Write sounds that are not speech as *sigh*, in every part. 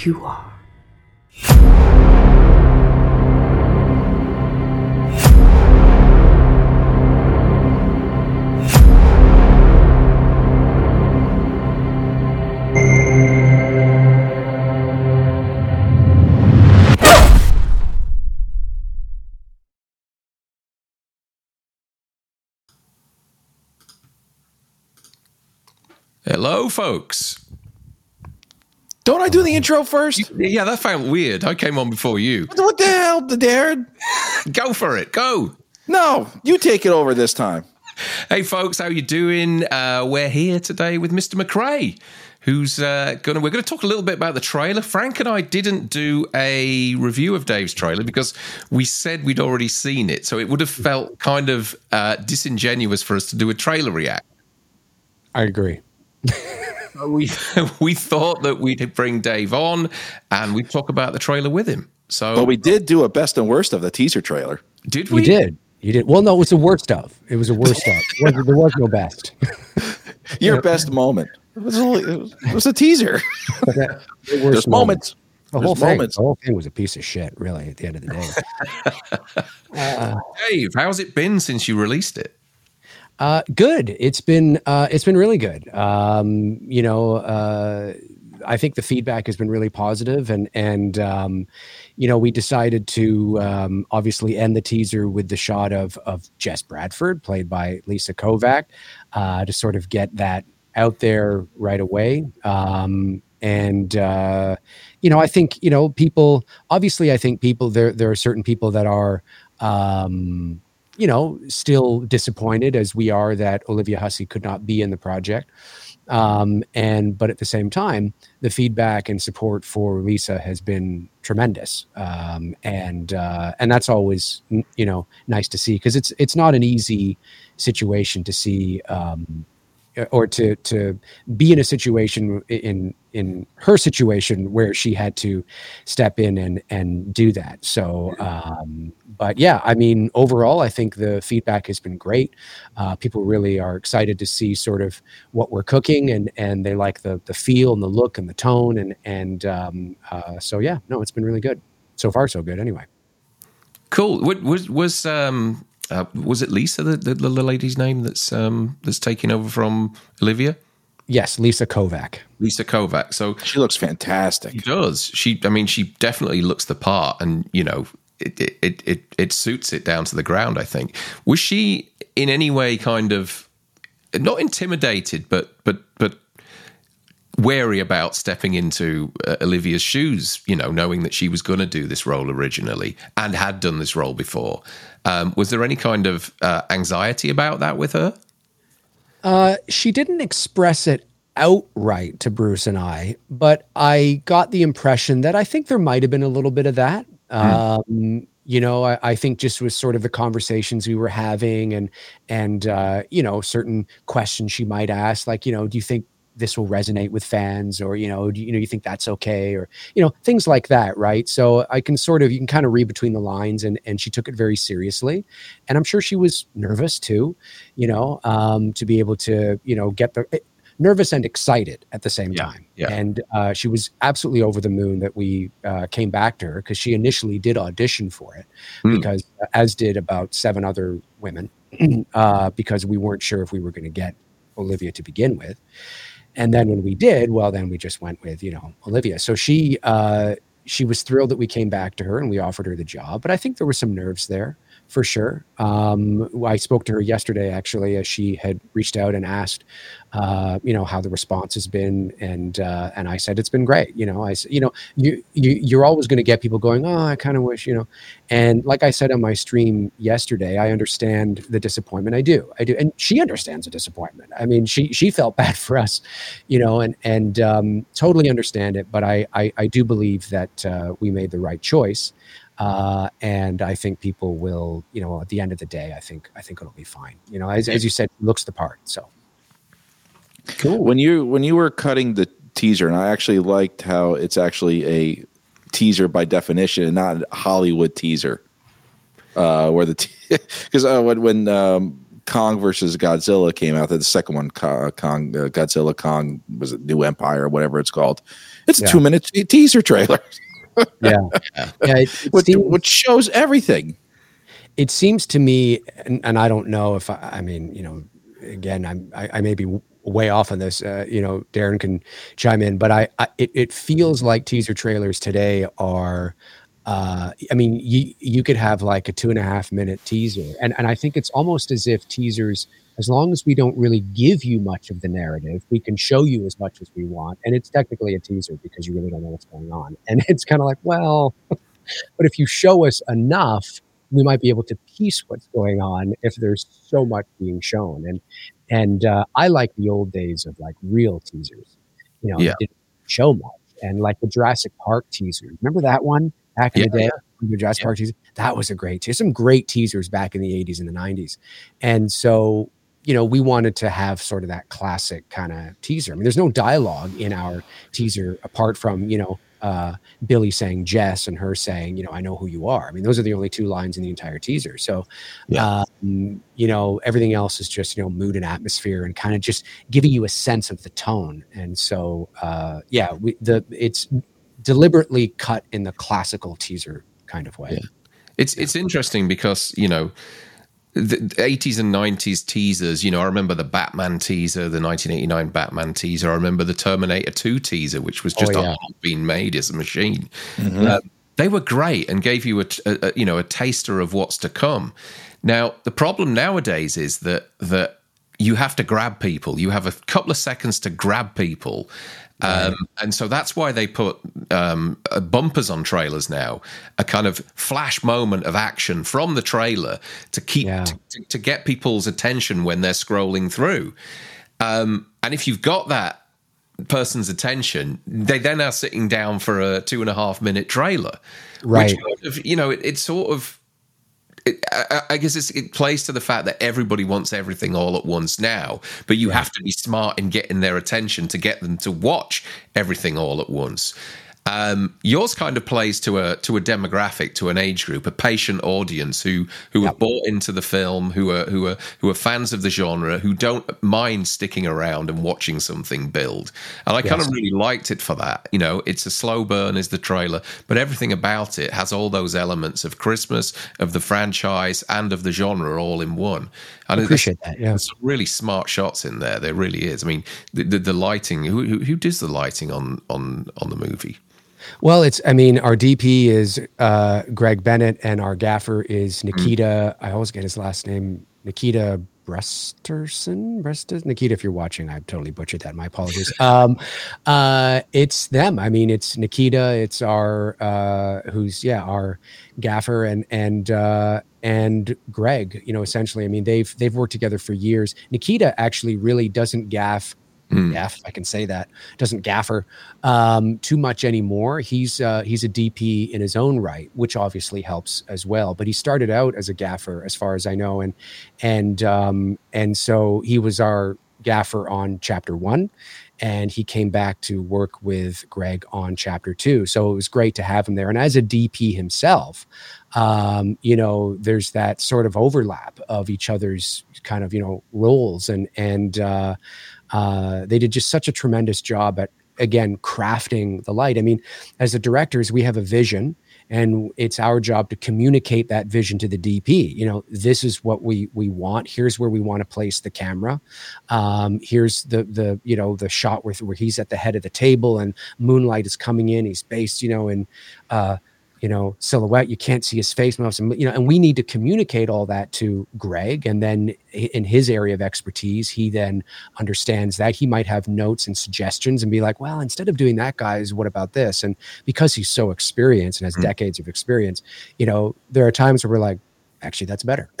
You are. Hello, folks. Don't I do the intro first? Yeah, that felt weird. I came on before you. What the hell, Darren? *laughs* Go for it. Go. No, you take it over this time. Hey, folks, how you doing? Uh, we're here today with Mr. McRae, who's uh, gonna. We're going to talk a little bit about the trailer. Frank and I didn't do a review of Dave's trailer because we said we'd already seen it, so it would have felt kind of uh, disingenuous for us to do a trailer react. I agree. *laughs* Uh, we *laughs* we thought that we'd bring Dave on and we'd talk about the trailer with him. So, But we did do a best and worst of the teaser trailer. did we? You did. You did. Well, no, it was the worst of. It was the worst of. There was- there was no best. *laughs* Your best moment. It was, only, it was, it was a teaser. The worst There's moments. The There's whole thing. moments. The whole thing was a piece of shit. Really, at the end of the day. *laughs* Uh, Dave, how's it been since you released it? Uh, good. It's been uh, it's been really good. Um, you know, uh, I think the feedback has been really positive, and and um, you know, we decided to um, obviously end the teaser with the shot of of Jess Bradford, played by Lisa Kovac, uh, to sort of get that out there right away. Um, and uh, you know, I think you know people. Obviously, I think people there there are certain people that are. Um, you know, still disappointed as we are that Olivia Hussey could not be in the project. Um, and but at the same time, the feedback and support for Lisa has been tremendous, um, and uh, and that's always you know nice to see because it's it's not an easy situation to see um, or to to be in a situation in in her situation where she had to step in and and do that. So um but yeah i mean overall i think the feedback has been great. Uh people really are excited to see sort of what we're cooking and and they like the the feel and the look and the tone and and um uh so yeah no it's been really good. So far so good anyway. Cool. Wa- Was was um uh, was it Lisa the, the the lady's name that's um that's taking over from Olivia? yes lisa kovac Lisa Kovac. So She looks fantastic. she does. She I mean she definitely looks the part and you know it it it it, it suits it down to the ground, I think. Was she in any way kind of not intimidated but but but wary about stepping into uh, Olivia's shoes, you know, knowing that she was going to do this role originally and had done this role before. Um, was there any kind of uh, anxiety about that with her? Uh, she didn't express it outright to Bruce and I, but I got the impression that I think there might have been a little bit of that. Um, you know, I, I think just with sort of the conversations we were having and and uh, you know, certain questions she might ask, like, you know, do you think this will resonate with fans or you know do you, know you think that's okay or you know things like that right so i can sort of you can kind of read between the lines and and she took it very seriously and i'm sure she was nervous too you know um to be able to you know get the nervous and excited at the same Yeah, time yeah. and uh, she was absolutely over the moon that we uh, came back to her because she initially did audition for it Hmm. because as did about seven other women *clears throat* uh, because we weren't sure if we were going to get olivia to begin with and then when we did well then we just went with you know olivia. So she uh she was thrilled that we came back to her and we offered her the job but i think there were some nerves there for sure. Um i spoke to her yesterday actually as she had reached out and asked uh you know how the response has been. And uh and i said it's been great. You know i you know you, you you're always going to get people going oh i kind of wish you know. And like i said on my stream yesterday i understand the disappointment. I do. I do. And she understands the disappointment. I mean she she felt *laughs* bad for us you know and and um totally understand it. But i i, I do believe that uh, we made the right choice uh, and I think people will, you know, at the end of the day, I think I think it'll be fine. You know, as, as you said, looks the part. So Cool. When you when you were cutting the teaser, and I actually liked how it's actually a teaser by definition, and not a Hollywood teaser. Uh, where the because *laughs* uh, when when um, Kong versus Godzilla came out. The second one, Kong, uh, Godzilla Kong, was it New Empire or whatever it's called? It's a Yeah. two minute teaser trailer, *laughs* *laughs* yeah, yeah. It, it which, seems- which shows everything. it seems to me, and, and I don't know if I, I mean, you know, again, I'm, I, I may be way off on this. Uh, you know, Darren can chime in, but I, I it, it feels like teaser trailers today are. Uh, I mean, you you could have like a two and a half minute teaser, and and I think it's almost as if teasers, as long as we don't really give you much of the narrative, we can show you as much as we want, and it's technically a teaser because you really don't know what's going on, *laughs* and it's kind of like, well, *laughs* but if you show us enough, we might be able to piece what's going on if there's so much being shown. And and uh, I like the old days of like real teasers, you know, Yeah. didn't show much. And like the Jurassic Park teaser, remember that one back in the Yeah, day? The Jurassic Yeah. Park teaser, that was a great teaser. Some great teasers back in the 80s and the 90s. And so, you know, we wanted to have sort of that classic kind of teaser. I mean, there's no dialogue in our teaser apart from, you know, uh, Billy saying Jess and her saying, you know, I know who you are. I mean, those are the only two lines in the entire teaser. So, Yeah. um, you know, everything else is just, you know, mood and atmosphere and kind of just giving you a sense of the tone. And so, uh, yeah, we, the it's deliberately cut in the classical teaser kind of way. Yeah. It's it's interesting because you know the the 80s and 90s teasers. You know, I remember the Batman teaser, the 1989 Batman teaser. I remember the Terminator 2 teaser, which was just Oh, yeah. being made as a machine. Uh, they were great and gave you a you know a taster of what's to come. Now the problem nowadays is that that you have to grab people. You have a couple of seconds to grab people. Um, and so that's why they put um, uh, bumpers on trailers now, a kind of flash moment of action from the trailer to keep Yeah. to, to, get people's attention when they're scrolling through. Um, and if you've got that person's attention, they then are sitting down for a two and a half minute trailer, Right. Which you know, it, it's sort of. It, I, I guess it's, it plays to the fact that everybody wants everything all at once now, but you have to be smart in getting their attention to get them to watch everything all at once. Um, yours kind of plays to a to a demographic, to an age group, a patient audience who who have bought into the film, who are who are who are fans of the genre, who don't mind sticking around and watching something build. And I kind of really liked it for that. You know, it's a slow burn, is the trailer, but everything about it has all those elements of Christmas, of the franchise, and of the genre all in one. And there's- Appreciate that. Yeah. there's some really smart shots in there. There really is. I mean, the the, the lighting. Who, who who does the lighting on on on the movie? Well, it's, I mean, our DP is uh, Greg Bennett and our gaffer is Nikita. I always get his last name, Nikita Bresterson. Brestes? Nikita, if you're watching, I've totally butchered that. My apologies. *laughs* um, uh, it's them. I mean, it's Nikita. It's our, uh, who's, yeah, our gaffer and, and, uh, and Greg, you know, essentially, I mean, they've, they've worked together for years. Nikita actually really doesn't gaff gaff, I can say that, doesn't gaffer um, too much anymore. He's uh, he's a DP in his own right, which obviously helps as well. But he started out as a gaffer, as far as I know, and and um, and so he was our gaffer on chapter one, and he came back to work with Greg on chapter two. So it was great to have him there. And as a DP himself, um, you know, there's that sort of overlap of each other's kind of you know roles, and and uh, uh, they did just such a tremendous job at again crafting the light. I mean, as the directors, we have a vision, and it's our job to communicate that vision to the DP. You know, this is what we we want. Here's where we want to place the camera. Um, here's the the you know the shot where where he's at the head of the table and moonlight is coming in. He's based, you know, in. Uh, you know, silhouette. You can't see his face most, you know, and we need to communicate all that to Greg. And then in his area of expertise, he then understands that he might have notes and suggestions and be like, well, instead of doing that, guys, what about this? And because he's so experienced and has mm-hmm. decades of experience, you know, there are times where we're like, actually, that's better. *laughs*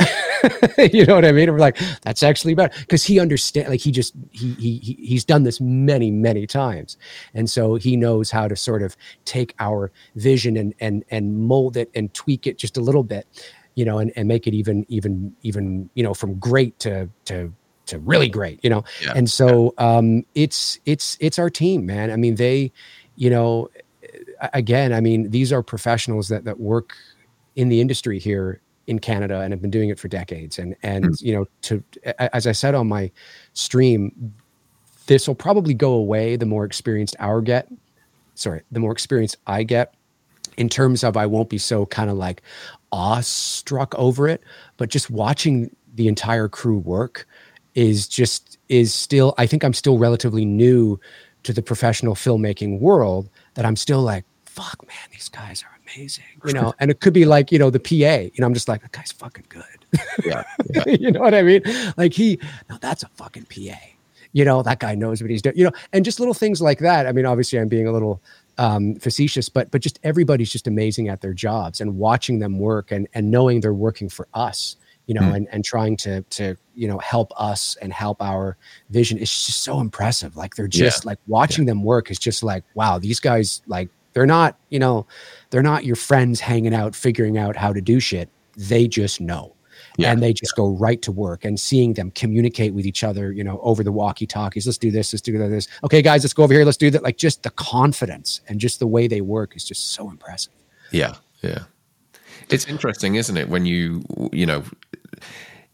*laughs* you know what I mean? We're like, that's actually better because he understand. Like he just he he he- he's done this many many times, and so he knows how to sort of take our vision and and and mold it and tweak it just a little bit, you know, and and make it even even even you know from great to to to really great, you know. Yeah. And so um, it's it's it's our team, man. I mean, they, you know, again, I mean, these are professionals that that work in the industry here in Canada and have been doing it for decades. And and mm. you know, to as I said on my stream, this will probably go away the more experienced our get. Sorry, the more experienced I get in terms of I won't be so kind of like awestruck over it, but just watching the entire crew work is just is still I think I'm still relatively new to the professional filmmaking world that I'm still like, fuck man, these guys are amazing. You know, and it could be like, you know, the PA, you know, I'm just like, that guy's fucking good. Yeah. yeah. *laughs* you know what I mean? Like he, no, that's a fucking PA. You know, that guy knows what he's doing, you know, and just little things like that. I mean, obviously I'm being a little um, facetious, but but just everybody's just amazing at their jobs and watching them work and and knowing they're working for us, you know, mm. and and trying to to you know help us and help our vision is just so impressive. Like they're just yeah. like watching yeah. them work is just like wow, these guys like they're not you know they're not your friends hanging out figuring out how to do shit. They just know. Yeah. and they just go right to work and seeing them communicate with each other you know over the walkie talkies let's do this let's do this okay guys let's go over here let's do that like just the confidence and just the way they work is just so impressive yeah yeah it's interesting isn't it when you you know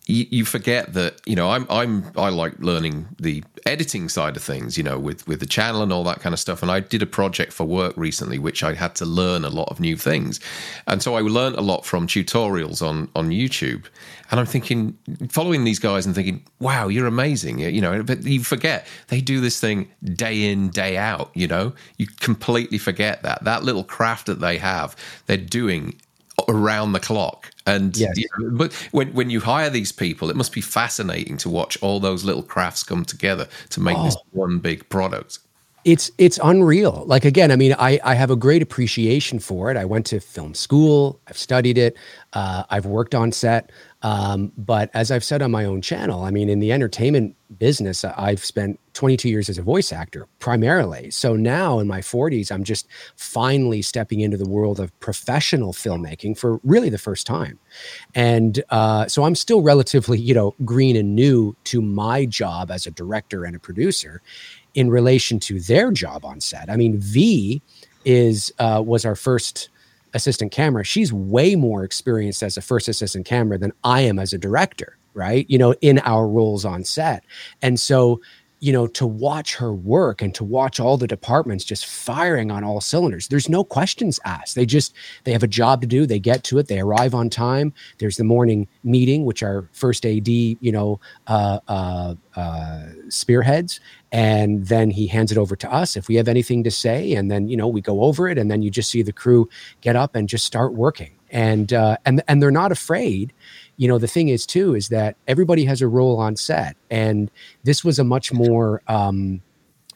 you, you forget that you know I'm I'm I like learning the editing side of things, you know, with with the channel and all that kind of stuff. And I did a project for work recently, which I had to learn a lot of new things, and so I learned a lot from tutorials on on YouTube. And I'm thinking, following these guys and thinking, wow, you're amazing, you know. But you forget they do this thing day in day out. You know, you completely forget that that little craft that they have, they're doing around the clock. And yes. you know, but when when you hire these people, it must be fascinating to watch all those little crafts come together to make oh. this one big product. It's it's unreal. Like again, I mean, I I have a great appreciation for it. I went to film school. I've studied it. Uh, I've worked on set. Um, but as I've said on my own channel, I mean, in the entertainment business, I've spent 22 years as a voice actor primarily. So now in my 40s, I'm just finally stepping into the world of professional filmmaking for really the first time. And uh, so I'm still relatively, you know, green and new to my job as a director and a producer in relation to their job on set. I mean, V is uh, was our first assistant camera, she's way more experienced as a first assistant camera than I am as a director, right? You know, in our roles on set. And so, you know, to watch her work and to watch all the departments just firing on all cylinders, there's no questions asked. They just, they have a job to do. They get to it. They arrive on time. There's the morning meeting, which our first AD, you know, uh, uh, uh, spearheads and then he hands it over to us if we have anything to say and then you know we go over it and then you just see the crew get up and just start working and uh, and and they're not afraid you know the thing is too is that everybody has a role on set and this was a much more um,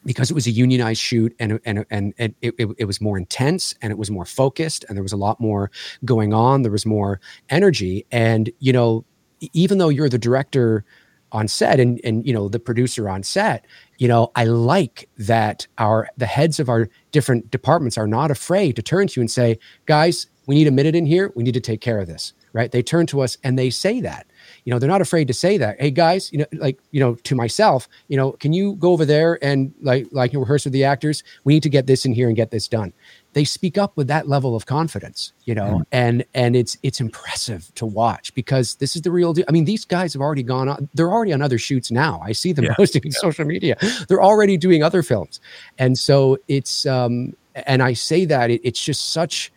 because it was a unionized shoot and and and, and it, it, it, was more intense and it was more focused and there was a lot more going on there was more energy and you know even though you're the director on set and and you know the producer on set you know i like that our the heads of our different departments are not afraid to turn to you and say guys we need a minute in here. We need to take care of this right? They turn to us and they say that. You know they're not afraid to say that. Hey guys you know like you know to myself you know can you go over there and like like you rehearse with the actors? We need to get this in here and get this done. They speak up with that level of confidence you know mm. and and it's it's impressive to watch because this is the real deal. I mean these guys have already gone on they're already on other shoots now. I see them yeah. *laughs* posting yeah. social media. They're already doing other films. And so it's um and i say that it, it's just such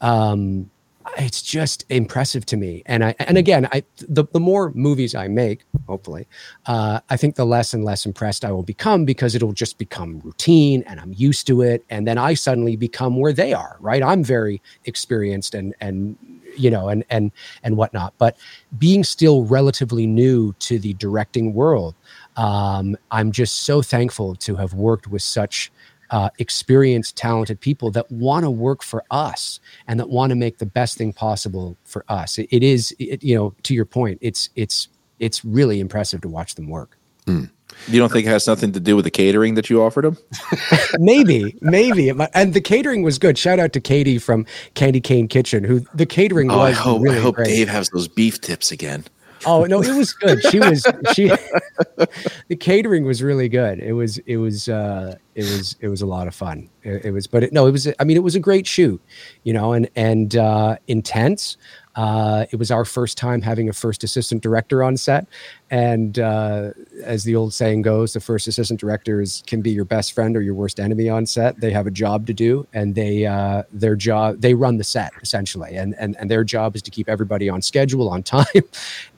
um it's just impressive to me. And I and again, I the, the more movies I make, hopefully, uh, I think the less and less impressed I will become because it'll just become routine and I'm used to it. And then I suddenly become where they are, right? I'm very experienced and and you know and and and whatnot. But being still relatively new to the directing world, um, I'm just so thankful to have worked with such uh, experienced, talented people that want to work for us and that want to make the best thing possible for us. it, it is, it, you know, to your point, it's it's it's really impressive to watch them work. Mm. You don't think it has nothing to do with the catering that you offered them? *laughs* maybe, maybe. And the catering was good. Shout out to Katie from Candy Cane Kitchen, who the catering oh, was. I hope, really I hope great. Dave has those beef tips again. Oh no, it was good. She was she. *laughs* *laughs* the catering was really good. It was it was uh, it was it was a lot of fun. It, it was, but it, no, it was. I mean, it was a great shoot, you know, and and uh, intense. Uh, it was our first time having a first assistant director on set, and uh, as the old saying goes, the first assistant directors can be your best friend or your worst enemy on set. They have a job to do, and they uh, their job they run the set essentially, and and and their job is to keep everybody on schedule, on *laughs* time,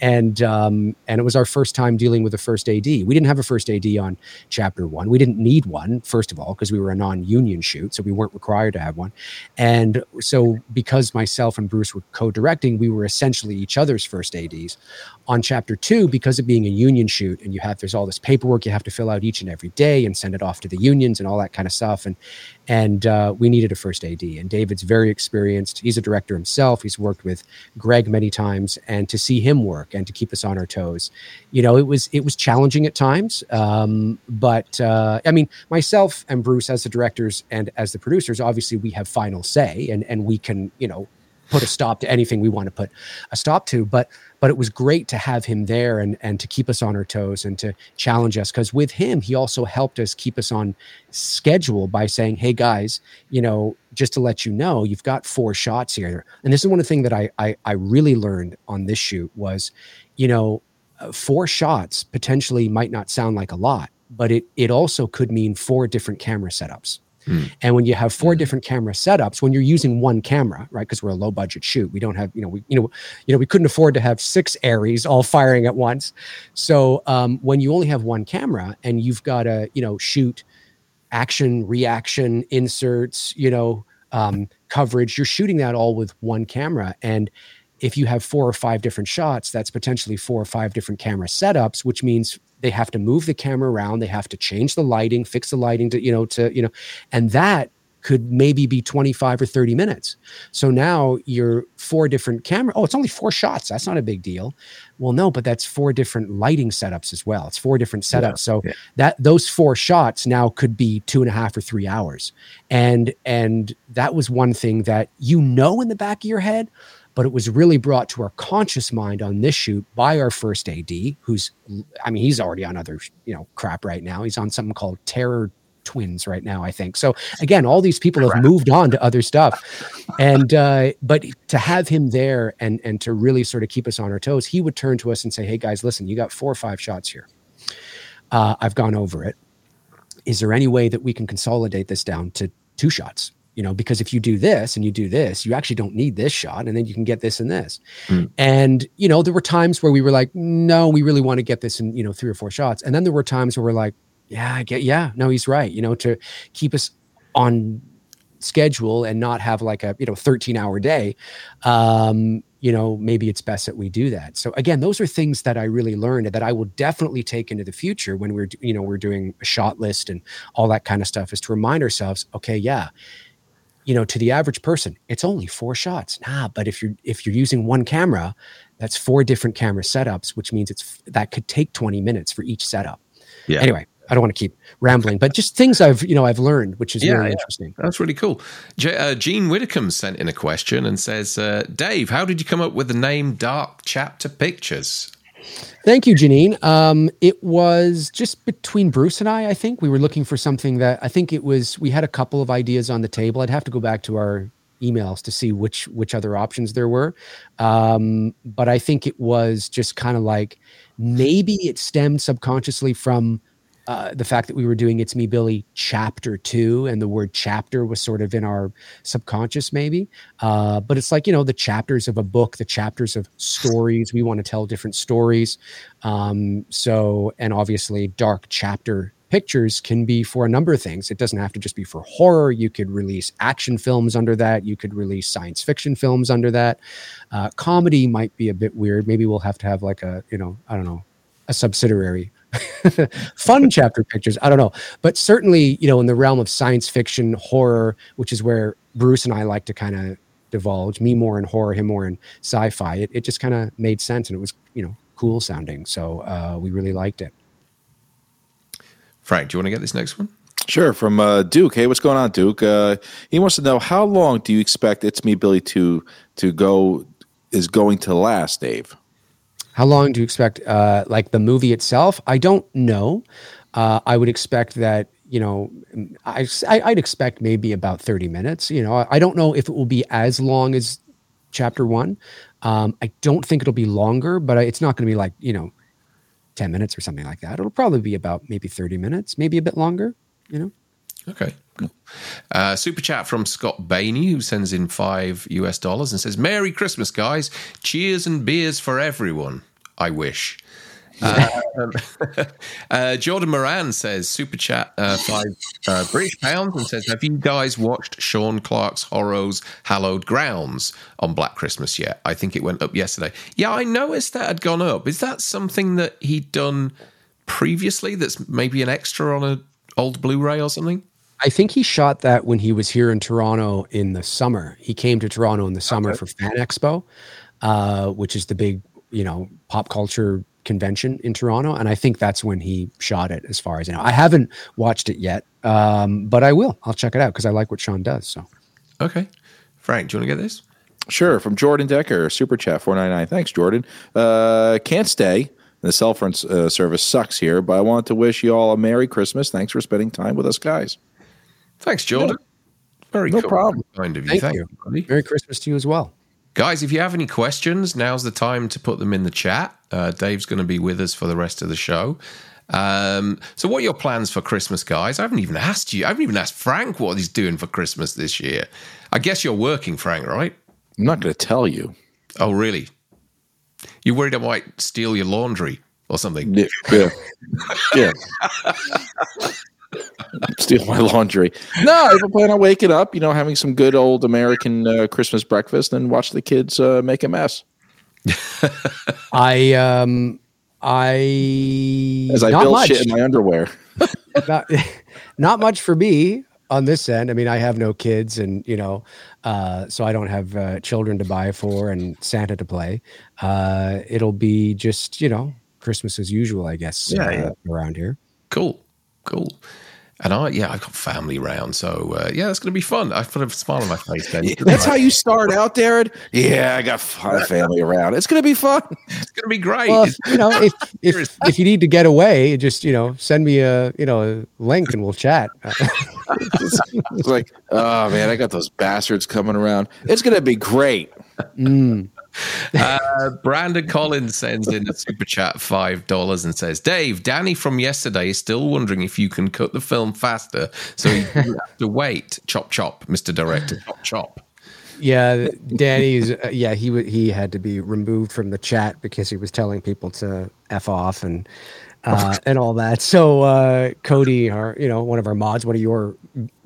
and um, and it was our first time dealing with a first AD. We didn't have a first AD on chapter one. We didn't need one first of all because we were a non-union shoot, so we weren't required to have one, and so because myself and Bruce were co-directing we were essentially each other's first ADs. On chapter two, because of being a union shoot and you have there's all this paperwork you have to fill out each and every day and send it off to the unions and all that kind of stuff. And and uh, we needed a first AD. And David's very experienced. He's a director himself. He's worked with Greg many times, and to see him work and to keep us on our toes, you know, it was it was challenging at times. Um, but uh, I mean, myself and Bruce as the directors and as the producers, obviously we have final say, and and we can you know put a stop to anything we want to put a stop to. But but it was great to have him there and and to keep us on our toes and to challenge us because with him he also helped us keep us on schedule by saying, "Hey guys, you know, just to let you know, you've got four shots here." And this is one of the things that I I, I really learned on this shoot was, you know, uh, four shots potentially might not sound like a lot, but it it also could mean four different camera setups Mm. And when you have four mm. different camera setups, when you're using one camera, right? Because we're a low budget shoot, we don't have, you know, we, you know, you know, we couldn't afford to have six ARRIs all *laughs* firing at once. So um, when you only have one camera and you've got to, you know, shoot action, reaction, inserts, you know, um, coverage, you're shooting that all with one camera. And if you have four or five different shots, that's potentially four or five different camera setups, which means they have to move the camera around they have to change the lighting fix the lighting to you know to you know and that could maybe be 25 or 30 minutes. So now you're four different camera oh it's only four shots that's not a big deal. Well no but that's four different lighting setups as well it's four different setups. Yeah, so yeah. that those four shots now could be two and a half or three hours. And and that was one thing that you know in the back of your head but it was really brought to our conscious mind on this shoot by our first AD, who's, I mean, he's already on other, you know, crap right now. He's on something called Terror Twins right now, I think. So again, all these people have moved on to other stuff, and uh, but to have him there and and to really sort of keep us on our toes, he would turn to us and say, "Hey guys, listen, you got four or five shots here. Uh, I've gone over it. Is there any way that we can consolidate this down to two shots?" You know because if you do this and you do this you actually don't need this shot and then you can get this and this. Mm. and you know there were times where we were like no we really want to get this in you know three or four shots. And then there were times where we're like yeah i get yeah no he's right you know to keep us on schedule and not have like a you know 13 hour day um you know maybe it's best that we do that. So again those are things that i really learned that i will definitely take into the future when we're you know we're doing a shot list and all that kind of stuff is to remind ourselves okay yeah you know to the average person it's only four shots nah but if you're if you're using one camera that's four different camera setups which means it's that could take 20 minutes for each setup yeah anyway I don't want to keep rambling, but just things I've you know I've learned, which is yeah, really yeah. interesting. That's really cool. Uh, Gene Whitcomb sent in a question and says, uh, "Dave, how did you come up with the name Dark Chapter Pictures?" Thank you, Janine. Um, it was just between Bruce and I. I think we were looking for something that I think it was. We had a couple of ideas on the table. I'd have to go back to our emails to see which which other options there were. Um, but I think it was just kind of like maybe it stemmed subconsciously from uh, the fact that we were doing It's Me Billy chapter two and the word chapter was sort of in our subconscious, maybe. Uh, but it's like, you know, the chapters of a book, the chapters of stories. We want to tell different stories. Um, so, and obviously, dark chapter pictures can be for a number of things. It doesn't have to just be for horror. You could release action films under that. You could release science fiction films under that. Uh, comedy might be a bit weird. Maybe we'll have to have like a, you know, I don't know, a subsidiary *laughs* fun chapter pictures. I don't know, but certainly, you know, in the realm of science fiction, horror, which is where Bruce and I like to kind of divulge. Me more in horror, him more in sci-fi. It, it just kind of made sense, and it was you know cool sounding. So uh, we really liked it. Frank, do you want to get this next one? Sure. From uh, Duke. Hey, what's going on, Duke? Uh, he wants to know how long do you expect "It's Me, Billy" to to go is going to last, Dave? How long do you expect, uh, like the movie itself? I don't know. Uh, I would expect that you know, I, I would expect maybe about thirty minutes. You know, I, don't know if it will be as long as chapter one. Um, I don't think it'll be longer, but it's not going to be like you know, ten minutes or something like that. It'll probably be about maybe thirty minutes, maybe a bit longer. You know. Okay. Cool. Uh, super chat from Scott Bainey, who sends in five US dollars and says, "Merry Christmas, guys! Cheers and beers for everyone. I wish." *laughs* Um, *laughs* uh, Jordan Moran says super chat uh, five uh, British pounds and says, "Have you guys watched Sean Clark's Horrors Hallowed Grounds on Black Christmas yet? I think it went up yesterday. Yeah, I noticed that had gone up. Is that something that he'd done previously? That's maybe an extra on a old Blu-ray or something." I think he shot that when he was here in Toronto in the summer. He came to Toronto in the summer okay. for Fan Expo, uh, which is the big, you know, pop culture convention in Toronto, and I think that's when he shot it. As far as I know, I haven't watched it yet, um, but I will. I'll check it out because I like what Sean does. So, okay, Frank, do you want to get this? Sure, from Jordan Decker, super chat four ninety nine. Thanks, Jordan. Uh, can't stay. The cell phone uh, service sucks here, but I want to wish you all a Merry Christmas. Thanks for spending time with us, guys. Thanks, Jordan. Very no cool. problem. Kind of you. Thank, Thank you. you. Merry Christmas to you as well. Guys, if you have any questions, now's the time to put them in the chat. Uh, Dave's going to be with us for the rest of the show. Um, so, what are your plans for Christmas, guys? I haven't even asked you. I haven't even asked Frank what he's doing for Christmas this year. I guess you're working, Frank, right? I'm not going to tell you. Oh, really? You worried I might steal your laundry or something? Yeah. Yeah. *laughs* yeah. *laughs* steal my laundry. No, I plan on waking up, you know, having some good old American uh, Christmas breakfast and watch the kids uh, make a mess. *laughs* I um I as I build much. shit in my underwear. *laughs* not, not much for me on this end. I mean, I have no kids, and you know, uh, so I don't have uh, children to buy for and Santa to play. Uh, it'll be just you know Christmas as usual, I guess. Yeah, yeah. Uh, around here. Cool, cool. And I, yeah, I've got family around, so uh, yeah, it's going to be fun. I put a smile on my face. Ben. *laughs* That's how you start out, Darren. Yeah, I got *laughs* family around. It's going to be fun. It's going to be great. Well, you know, if *laughs* if, if you need to get away, just you know, send me a you know a link and we'll chat. it's like, oh man, I got those bastards coming around. It's going to be great. Mm. *laughs* Uh, Brandon Collins sends in a super chat five dollars and says, "Dave, Danny from yesterday is still wondering if you can cut the film faster, so you *laughs* have to wait. Chop chop, Mister Director, chop chop." Yeah, Danny's. Uh, yeah, he he had to be removed from the chat because he was telling people to f off and *laughs* uh, and all that. So uh, Cody, our you know one of our mods, one of your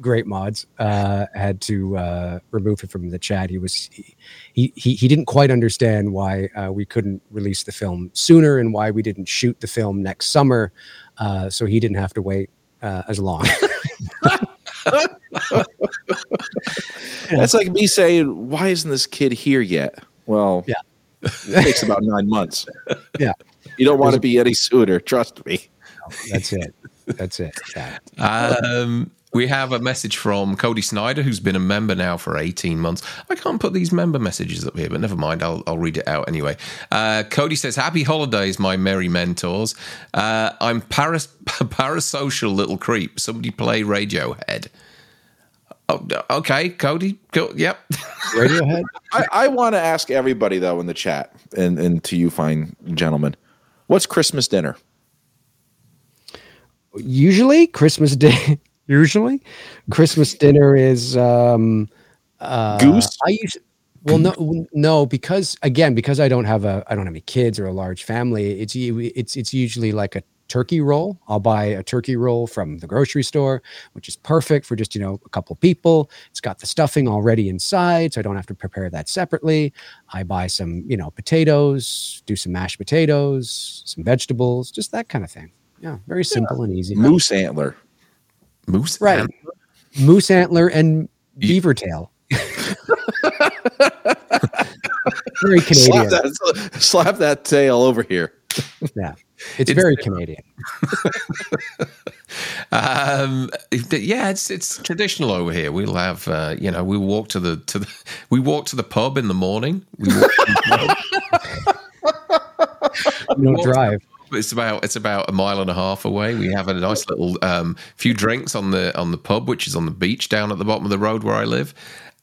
great mods, uh, had to uh, remove him from the chat. He was he he, he didn't quite understand why uh, we couldn't release the film sooner and why we didn't shoot the film next summer. Uh, so he didn't have to wait as long. *laughs* *laughs* That's like me saying, "Why isn't this kid here yet?" Well, yeah, it takes about nine months. Yeah. You don't want to be any sooner. Trust me. that's it. That's it. Yeah. Um, we have a message from Cody Snyder, who's been a member now for 18 months. I can't put these member messages up here, but never mind. I'll, I'll read it out anyway. Uh, Cody says, Happy holidays, my merry mentors. Uh, I'm paras- *laughs* parasocial little creep. Somebody play Radiohead. Oh, okay, Cody. Go, yep. *laughs* Radiohead. I, I want to ask everybody, though, in the chat, and, and to you fine gentlemen What's Christmas dinner? Usually, Christmas *laughs* day. Usually, Christmas dinner is um, uh, goose. I use well, no, no, because again, because I don't have a, I don't have any kids or a large family. It's it's it's usually like a turkey roll. I'll buy a turkey roll from the grocery store, which is perfect for just, you know, a couple people. It's got the stuffing already inside, so I don't have to prepare that separately. I buy some, you know, potatoes, do some mashed potatoes, some vegetables, just that kind of thing. Yeah, very simple yeah. and easy. Moose antler. Moose right. Antler. Moose antler and beaver tail. very *laughs* Canadian. Slap that, slap that tail over here. yeah. It's, it's very Canadian. *laughs* um, yeah, it's it's traditional over here. We'll have uh, you know we walk to the to the we walk to the pub in the morning. We, walk we *laughs* don't drive. It's about it's about a mile and a half away. We have a nice little um, few drinks on the on the pub, which is on the beach down at the bottom of the road where I live,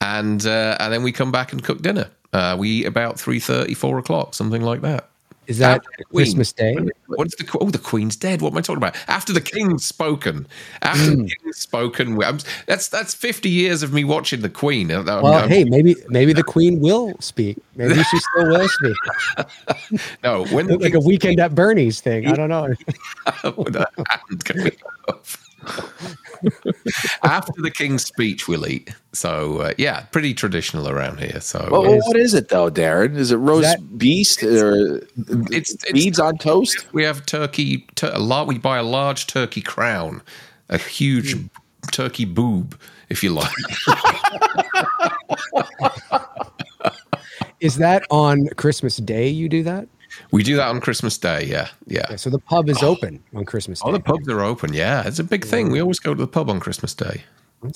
and uh, and then we come back and cook dinner. Uh, we eat about three thirty, four o'clock, something like that. Is that After the Queen. Christmas Day? What's the oh the Queen's dead? What am I talking about? After the King's spoken, after Hmm. the King's spoken, I'm, that's that's fifty years of me watching the Queen. I'm- Well, I'm- hey, maybe *laughs* maybe the Queen will speak. Maybe she *laughs* still will speak. no, when *laughs* Like a weekend at Bernie's thing. I don't know. With a hand coming off. After the king's speech, we'll eat. So uh, yeah, pretty traditional around here. So Well, uh, what is it though, Darren? Is it roast that- beast or it's, it's beads on toast? we have turkey. Tur- a lot. We buy a large turkey crown, a huge turkey boob, if you like. *laughs* Is that on Christmas Day you do that? We do that on Christmas Day. Yeah, yeah. Yeah, so the pub is open on Christmas Day. Oh, the pubs are open. Yeah, it's a big thing. We always go to the pub on Christmas Day.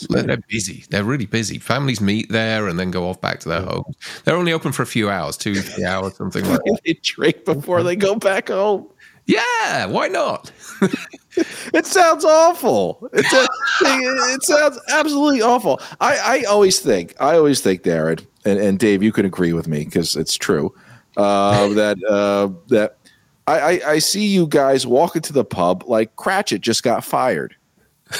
They're busy. They're really busy. Families meet there and then go off back to their homes. They're only open for a few hours, two, three hours, something like that. *laughs* they drink before they go back home. Yeah, why not? *laughs* It sounds awful. It's a, it sounds absolutely awful. I, I always think, I always think, Darren and, and Dave, you can agree with me because it's true. Uh, that uh, that I, I, I see you guys walking to the pub like Cratchit just got fired.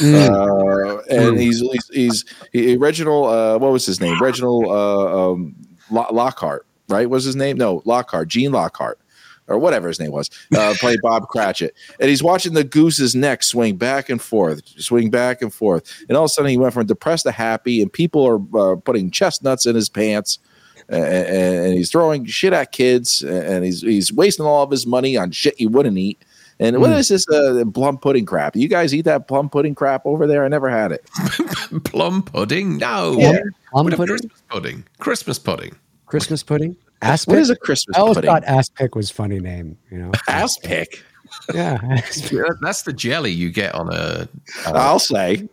Uh, and he's he's, he's he, Reginald. Uh, what was his name? Reginald uh, um, Lo- Lockhart, right? Was his name? No, Lockhart. Gene Lockhart, or whatever his name was. Uh, played Bob Cratchit, and he's watching the goose's neck swing back and forth, swing back and forth, and all of a sudden he went from depressed to happy, and people are uh, putting chestnuts in his pants. And, and he's throwing shit at kids, and he's he's wasting all of his money on shit he wouldn't eat. And what is this uh, plum pudding crap? You guys eat that plum pudding crap over there? I never had it. *laughs* Plum pudding? No. Yeah. Plum pudding? Christmas pudding. Christmas pudding. Christmas pudding? Aspic? What is a Christmas pudding? I always pudding? thought Aspic was funny name, you know. *laughs* Ass pick. yeah. *laughs* Aspic. Yeah, That's the jelly you get on a. I'll say.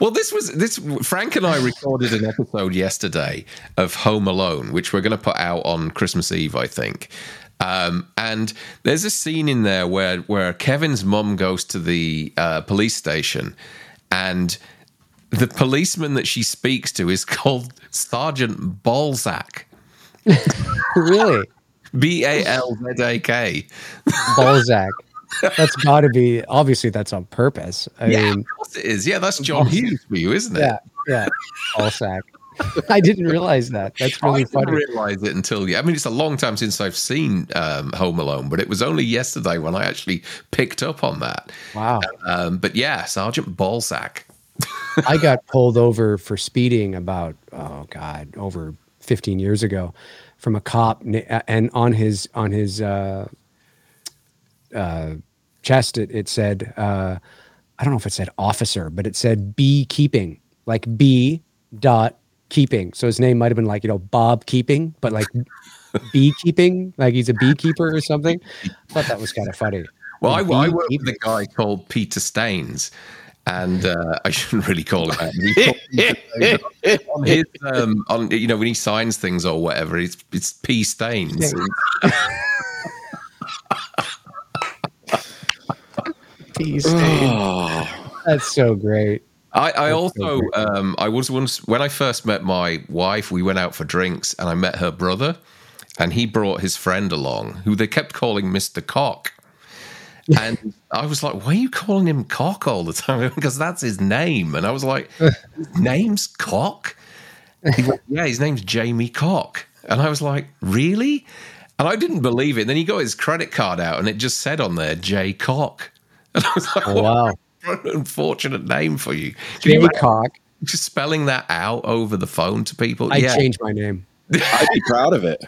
Well, this was this. Frank and I recorded an episode yesterday of Home Alone, which we're going to put out on Christmas Eve, I think. Um, and there's a scene in there where where Kevin's mum goes to the uh, police station, and the policeman that she speaks to is *laughs* called Sergeant Balzak. *laughs* really? B A L Z A K. Balzak. That's got to be, obviously, that's on purpose. I Yeah, mean, of course it is. Yeah, that's John Hughes for you, isn't it? yeah, yeah. Balzak. I didn't realize that. That's really funny. I didn't funny. realize it until yeah. I mean, it's a long time since I've seen um, Home Alone, but it was only yesterday when I actually picked up on that. Wow. Um, but yeah, Sergeant Balzak. *laughs* I got pulled over for speeding about oh god over 15 years ago from a cop and on his on his uh, uh, chest it, it said uh, I don't know if it said officer but it said beekeeping like B dot keeping so his name might have been like you know Bob keeping but like *laughs* beekeeping like he's a beekeeper or something I thought that was kind of funny Well, I, I work with a guy called Peter Staines, and uh, *laughs* I shouldn't really call him that. We call him Peter Staines. on *laughs* his, um, on you know, when he signs things or whatever, it's it's P Staines. Bee stain. Oh, that's so great I, I so also um, I was once when I first met my wife, we went out for drinks and I met her brother, and he brought his friend along, who they kept calling Mister Cock. *laughs* And I was like, "Why are you calling him Cock all the time?" *laughs* because that's his name. And I was like, *laughs* "His "Name's Cock." He went, yeah, his name's Jamie Cock. And I was like, "Really?" And I didn't believe it. And then he got his credit card out, and it just said on there, "J Cock." And I was like, oh, "What wow an unfortunate name for you." Can you Jamie imagine Cock just spelling that out over the phone to people? I yeah, changed my name. *laughs* I'd be proud of it.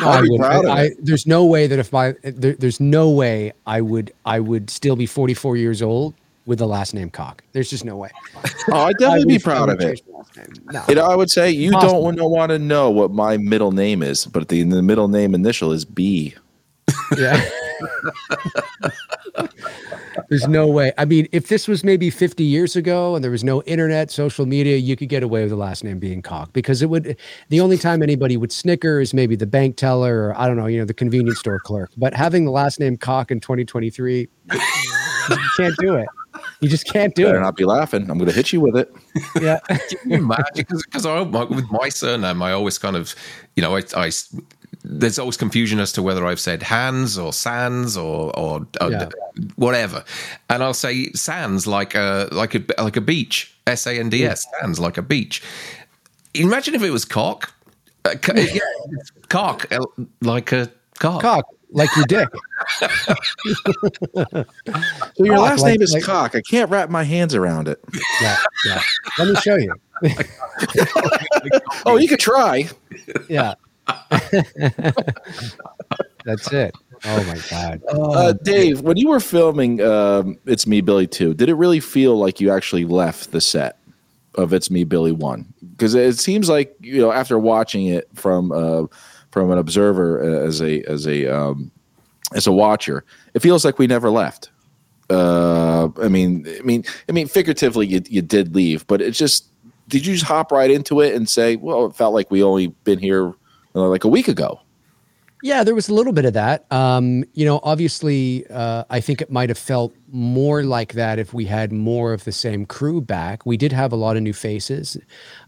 No, I'd I be would. proud of I, there's no way that if my there, there's no way I would I would still be 44 years old with the last name Cock. There's just no way. Oh, I'd I definitely be proud of it. change my last name. No. You know, I would say you Possible. don't want to know what my middle name is, but the, the middle name initial is B. yeah. *laughs* *laughs* There's no way. I mean, if this was maybe 50 years ago and there was no internet, social media, you could get away with the last name being Cock because it would. The only time anybody would snicker is maybe the bank teller or I don't know, you know, the convenience store clerk. But having the last name Cock in 2023, you can't do it. You just can't do it. Better it. not be laughing. I'm going to hit you with it. Yeah. because I with my surname, I always kind of, you know, I, I there's always confusion as to whether I've said hands or sands or or, or Yeah. whatever, and I'll say sands like a like a like a beach, S A N D S, sands like a beach. Imagine if it was cock, uh, co- yeah, cock uh, like a cock. Cock, like your dick. So your Cock, last like- name is like- Cock. I can't wrap my hands around it. Yeah. Yeah. Let me show you. *laughs* Oh, you could try. Yeah. That's it. Oh my God. Uh, Dave, when you were filming um, It's Me, Billy 2, did it really feel like you actually left the set of It's Me, Billy 1? Because it seems like, you know, after watching it from uh, from an observer uh, as a as a um, as a watcher, it feels like we never left. Uh, I mean, I mean, I mean, figuratively, you, you did leave, but it just did you just hop right into it and say, well, it felt like we only been here like a week ago. Yeah, there was a little bit of that. Um, you know, obviously, uh, I think it might have felt more like that if we had more of the same crew back. We did have a lot of new faces.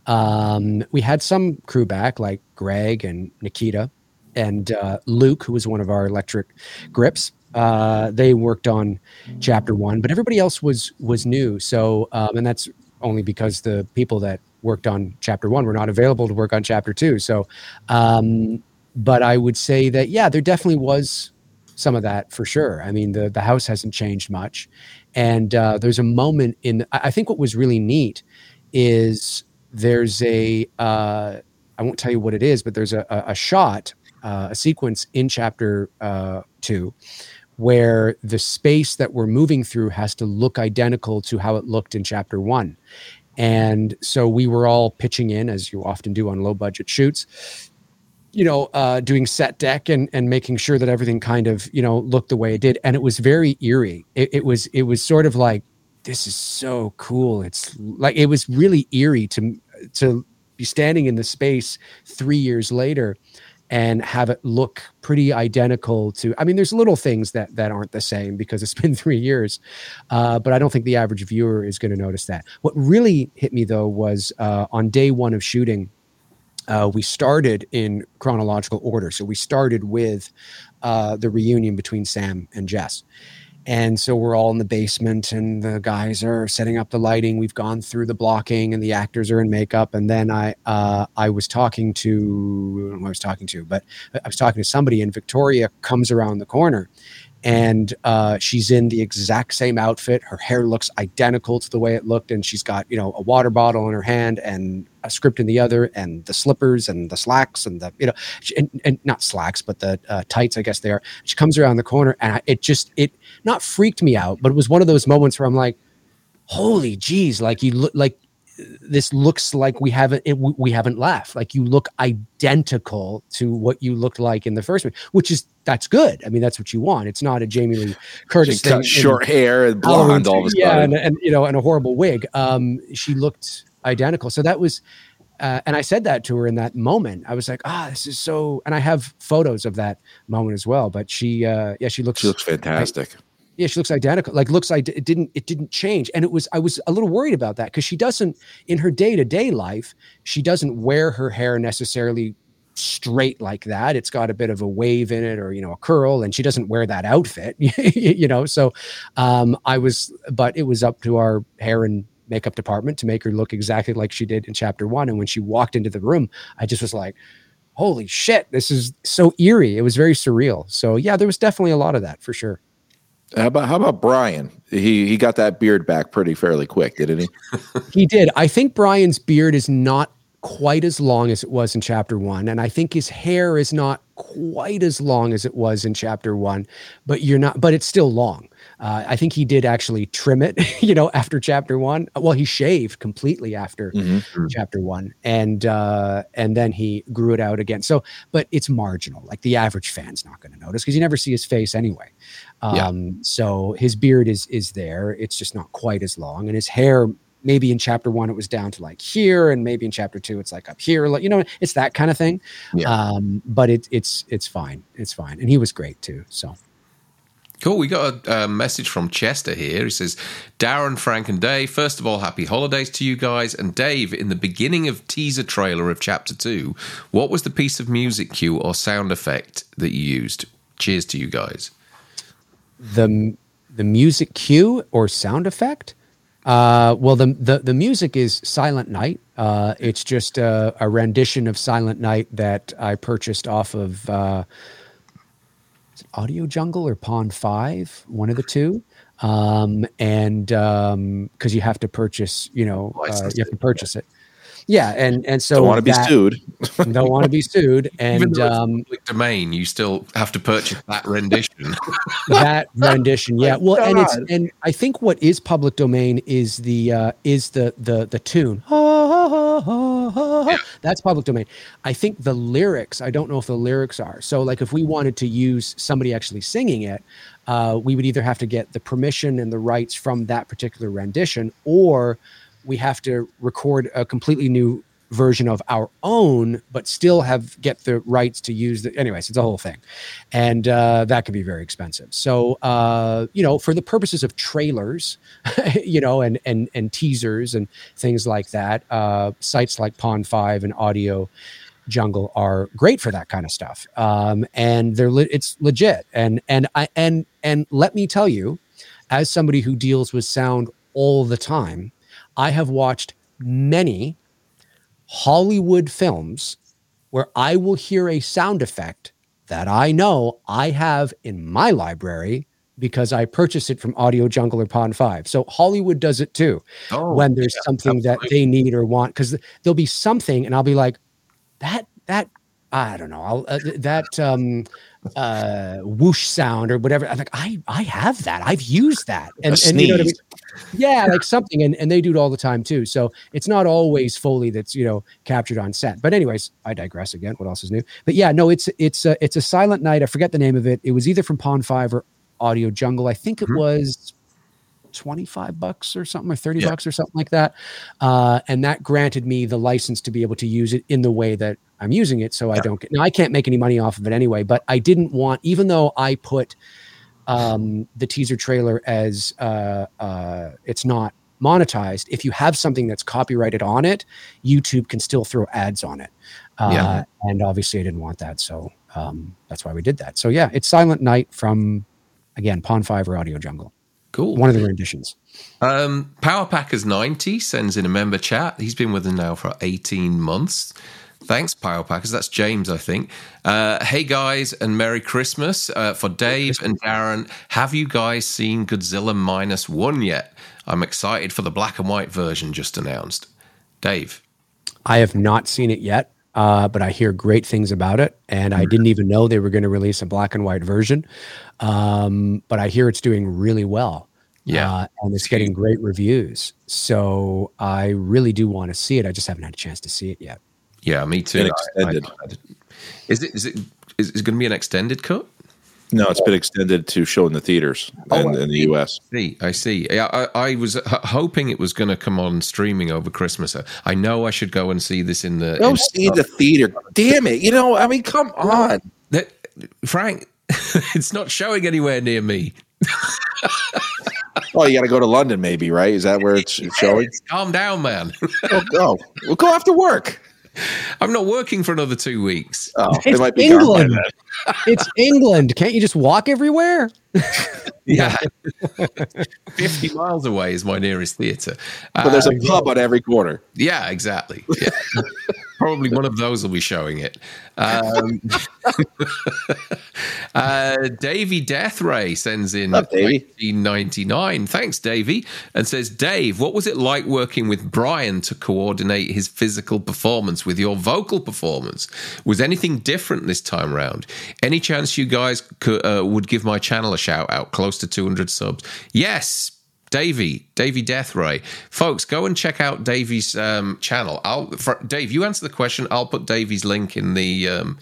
Um, we had some crew back, like Greg and Nikita and uh, Luke, who was one of our electric grips. Uh, they worked on chapter one, but everybody else was was new. So, um, and that's only because the people that worked on chapter one We're not available to work on chapter two. So, um, but I would say that yeah, there definitely was some of that for sure. I mean, the the house hasn't changed much, and uh, there's a moment in. I think what was really neat is there's a uh, I won't tell you what it is, but there's a, a, a shot, uh, a sequence in chapter uh, two where the space that we're moving through has to look identical to how it looked in chapter one. And so we were all pitching in, as you often do on low budget shoots, you know, uh, doing set deck and and making sure that everything kind of you know looked the way it did, and it was very eerie. It, it was it was sort of like this is so cool. It's like it was really eerie to to be standing in the space three years later and have it look pretty identical to i mean there's little things that that aren't the same because it's *laughs* been three years uh, but i don't think the average viewer is going to notice that. What really hit me though was uh, on day one of shooting uh, we started in chronological order. So we started with uh, the reunion between sam and jess and so we're all in the basement and the guys are setting up the lighting. We've gone through the blocking and the actors are in makeup. And then i uh, i was talking to I was talking to but i was talking to somebody and victoria comes around the corner and uh, she's in the exact same outfit. Her hair looks identical to the way it looked and she's got you know a water bottle in her hand and a script in the other and the slippers and the slacks and the you know and, and not slacks but the uh, tights i guess they are. She comes around the corner and I, it just it not freaked me out but it was one of those moments where i'm like holy geez like you look like this looks like we haven't it, we haven't laughed like you look identical to what you looked like in the first one which is that's good i mean that's what you want it's not a jamie lee curtis thing short hair and blonde all of a too. yeah, and, and you know, and a horrible wig. Um, she looked identical. So that was, uh, and I said that to her in that moment. I was like, ah, this is so. And I have photos of that moment as well. But she, uh, yeah, she looks, She looks fantastic. Yeah, she looks identical. Like looks like it didn't, it didn't change. And it was, I was a little worried about that because she doesn't, in her day to day life, she doesn't wear her hair necessarily straight like that. It's got a bit of a wave in it or, you know, a curl, and she doesn't wear that outfit, *laughs* you know. So um, I was, but it was up to our hair and makeup department to make her look exactly like she did in chapter one. And when she walked into the room, I just was like, holy shit, this is so eerie. It was very surreal. So yeah, there was definitely a lot of that for sure. How about how about Brian? He he got that beard back pretty fairly quick, didn't he? *laughs* He did. I think Brian's beard is not quite as long as it was in chapter one. And I think his hair is not quite as long as it was in chapter one, but you're not, but it's still long. Uh, I think he did actually trim it, *laughs* you know, after chapter one. Well, he shaved completely after Mhm. chapter one, and uh, and then he grew it out again. So, but it's marginal. Like the average fan's not going to notice because you never see his face anyway. Yeah. Um, So his beard is is there. It's just not quite as long, and his hair. Maybe in chapter one it was down to like here, and maybe in chapter two it's like up here. Like you know, it's that kind of thing. Yeah. Um, but it, it's it's fine. It's fine, and he was great too. So Cool. We got a, a message from Chester here. He says, Darren, Frank, and Dave, first of all, happy holidays to you guys. And Dave, in the beginning of teaser trailer of chapter two, what was the piece of music cue or sound effect that you used? Cheers to you guys. The the music cue or sound effect. Uh, well, the, the the music is Silent Night. Uh, it's just a, a rendition of Silent Night that I purchased off of uh, Audio Jungle or Pond Five, one of the two. Um, and because you have to purchase, you know, uh, you have to purchase it. Yeah, and and so Don't want *laughs* to be sued. Don't want to be sued, and um, public domain, you still have to purchase that rendition. *laughs* that rendition yeah. *laughs* Well and it's and i think what is public domain is the uh is the the the tune. That's public domain. I think the lyrics i don't know if the lyrics are. So like if we wanted to use somebody actually singing it uh we would either have to get the permission and the rights from that particular rendition or we have to record a completely new version of our own but still have get the rights to use the anyways it's a whole thing. And uh, that could be very expensive. So uh, you know for the purposes of trailers *laughs* you know and and and teasers and things like that uh, sites like pond 5 and audio jungle are great for that kind of stuff. Um, and they're le- it's legit. And and i and and let me tell you as somebody who deals with sound all the time i have watched many hollywood films where i will hear a sound effect that i know i have in my library because i purchased it from audio jungle or pond 5 so hollywood does it too Oh, when there's yeah, something that they need or want because there'll be something and i'll be like that that i don't know I'll, uh, that um uh whoosh sound or whatever. I'm like i i have that. I've used that. And, and you know I mean? yeah like something. And, and they do it all the time too. So it's not always foley that's you know captured on set. But anyways i digress again. What else is new? But yeah no it's it's a, it's a silent night. I forget the name of it. It was either from pond 5 or audio jungle. I think it Mhm. was 25 bucks or something or 30 Yeah. bucks or something like that. Uh, and that granted me the license to be able to use it in the way that i'm using it so i don't get now i can't make any money off of it anyway but i didn't want even though i put um, the teaser trailer as uh, uh, it's not monetized if you have something that's copyrighted on it youtube can still throw ads on it. Uh, Yeah. and obviously i didn't want that so um, that's why we did that. So yeah it's silent night from again pond 5 or audio jungle Cool. one of the renditions Um, Power Packers 90 sends in a member chat. He's been with us now for 18 months. Thanks, Power Packers. That's James, I think. Uh, hey, guys, and Merry Christmas. Uh, for Dave and Darren, have you guys seen Godzilla Minus One yet? I'm excited for the black and white version just announced. Dave. I have not seen it yet, uh, but I hear great things about it, and I didn't even know they were going to release a black and white version. Um, but I hear it's doing really well. Yeah. uh, and it's getting great reviews. So I really do want to see it. I just haven't had a chance to see it yet. Yeah, me too. Been I- I- extended. is it? Is it? Is it going to be an extended cut? No, it's been extended to show in the theaters Oh, in, in the U.S. I see, I see. I, I was h- hoping it was going to come on streaming over Christmas. I know I should go and see this in the. Go in- see the theater. Damn it! You know, I mean, come on. That- Frank, *laughs* it's not showing anywhere near me. *laughs* Oh, you got to go to London, maybe, right? Is that where it's showing? Calm down, man. Oh, go. We'll go after work. I'm not working for another two weeks. Oh, It's it might be England. *laughs* it's England. Can't you just walk everywhere? *laughs* Yeah, fifty miles away is my nearest theatre. But there's Uh, a pub on every corner. yeah, exactly. Yeah. *laughs* probably one of those will be showing it. Um, *laughs* uh, Davy Deathray sends in Davey. 1999. Thanks, Davy, and says, Dave, what was it like working with Brian to coordinate his physical performance with your vocal performance? Was anything different this time round? Any chance you guys could, uh, would give my channel a shout out? Close to 200 subs. Yes. Davey, Davey Deathray, folks, go and check out Davey's um, channel. I'll, for, Dave, you answer the question. I'll put Davey's link in the um,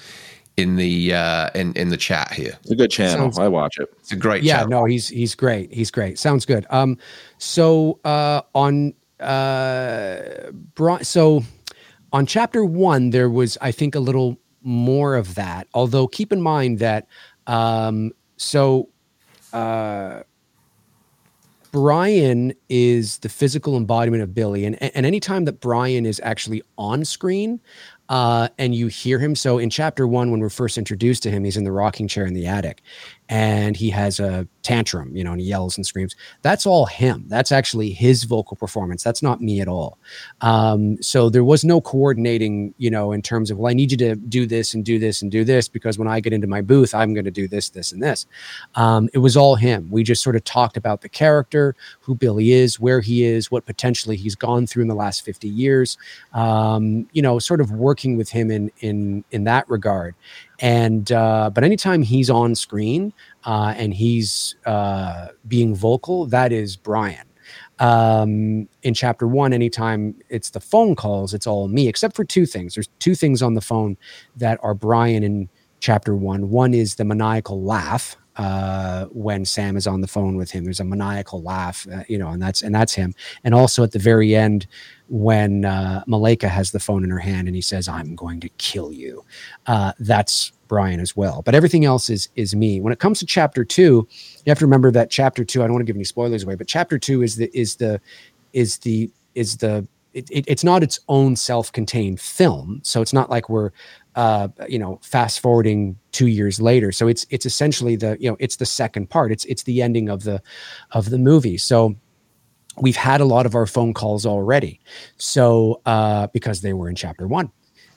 in the uh, in in the chat here. It's a good channel. Sounds- I watch it. It's a great yeah channel. no he's he's great he's great sounds good um so uh on uh Bri- so on chapter one there was i think a little more of that although keep in mind that um so uh Brian is the physical embodiment of Billy, and and anytime that Brian is actually on screen, uh, and you hear him. So in chapter one, when we're first introduced to him, he's in the rocking chair in the attic, and he has a tantrum, you know, and he yells and screams. That's all him. That's actually his vocal performance. That's not me at all. Um, so there was no coordinating, you know, in terms of well, I need you to do this and do this and do this because when I get into my booth, I'm going to do this, this, and this. Um, it was all him. We just sort of talked about the character, who Billy is, where he is, what potentially he's gone through in the last 50 years. Um, you know, sort of working with him in in in that regard. And uh, but anytime he's on screen uh, and he's uh, being vocal, that is Brian. Um, in chapter one, anytime it's the phone calls, it's all me, except for two things. There's two things on the phone that are Brian in chapter one. One is the maniacal laugh uh, when Sam is on the phone with him. There's a maniacal laugh, uh, you know, and that's and that's him. And also at the very end, when uh, Malika has the phone in her hand and he says, "I'm going to kill you," uh, that's Brian as well. But everything else is is me. When it comes to chapter two, you have to remember that chapter two. I don't want to give any spoilers away, but chapter two is the is the is the is the it, it, it's not its own self-contained film so it's not like we're uh you know fast forwarding two years later. So it's it's essentially the you know it's the second part. It's it's the ending of the of the movie. So we've had a lot of our phone calls already. So uh because they were in chapter one.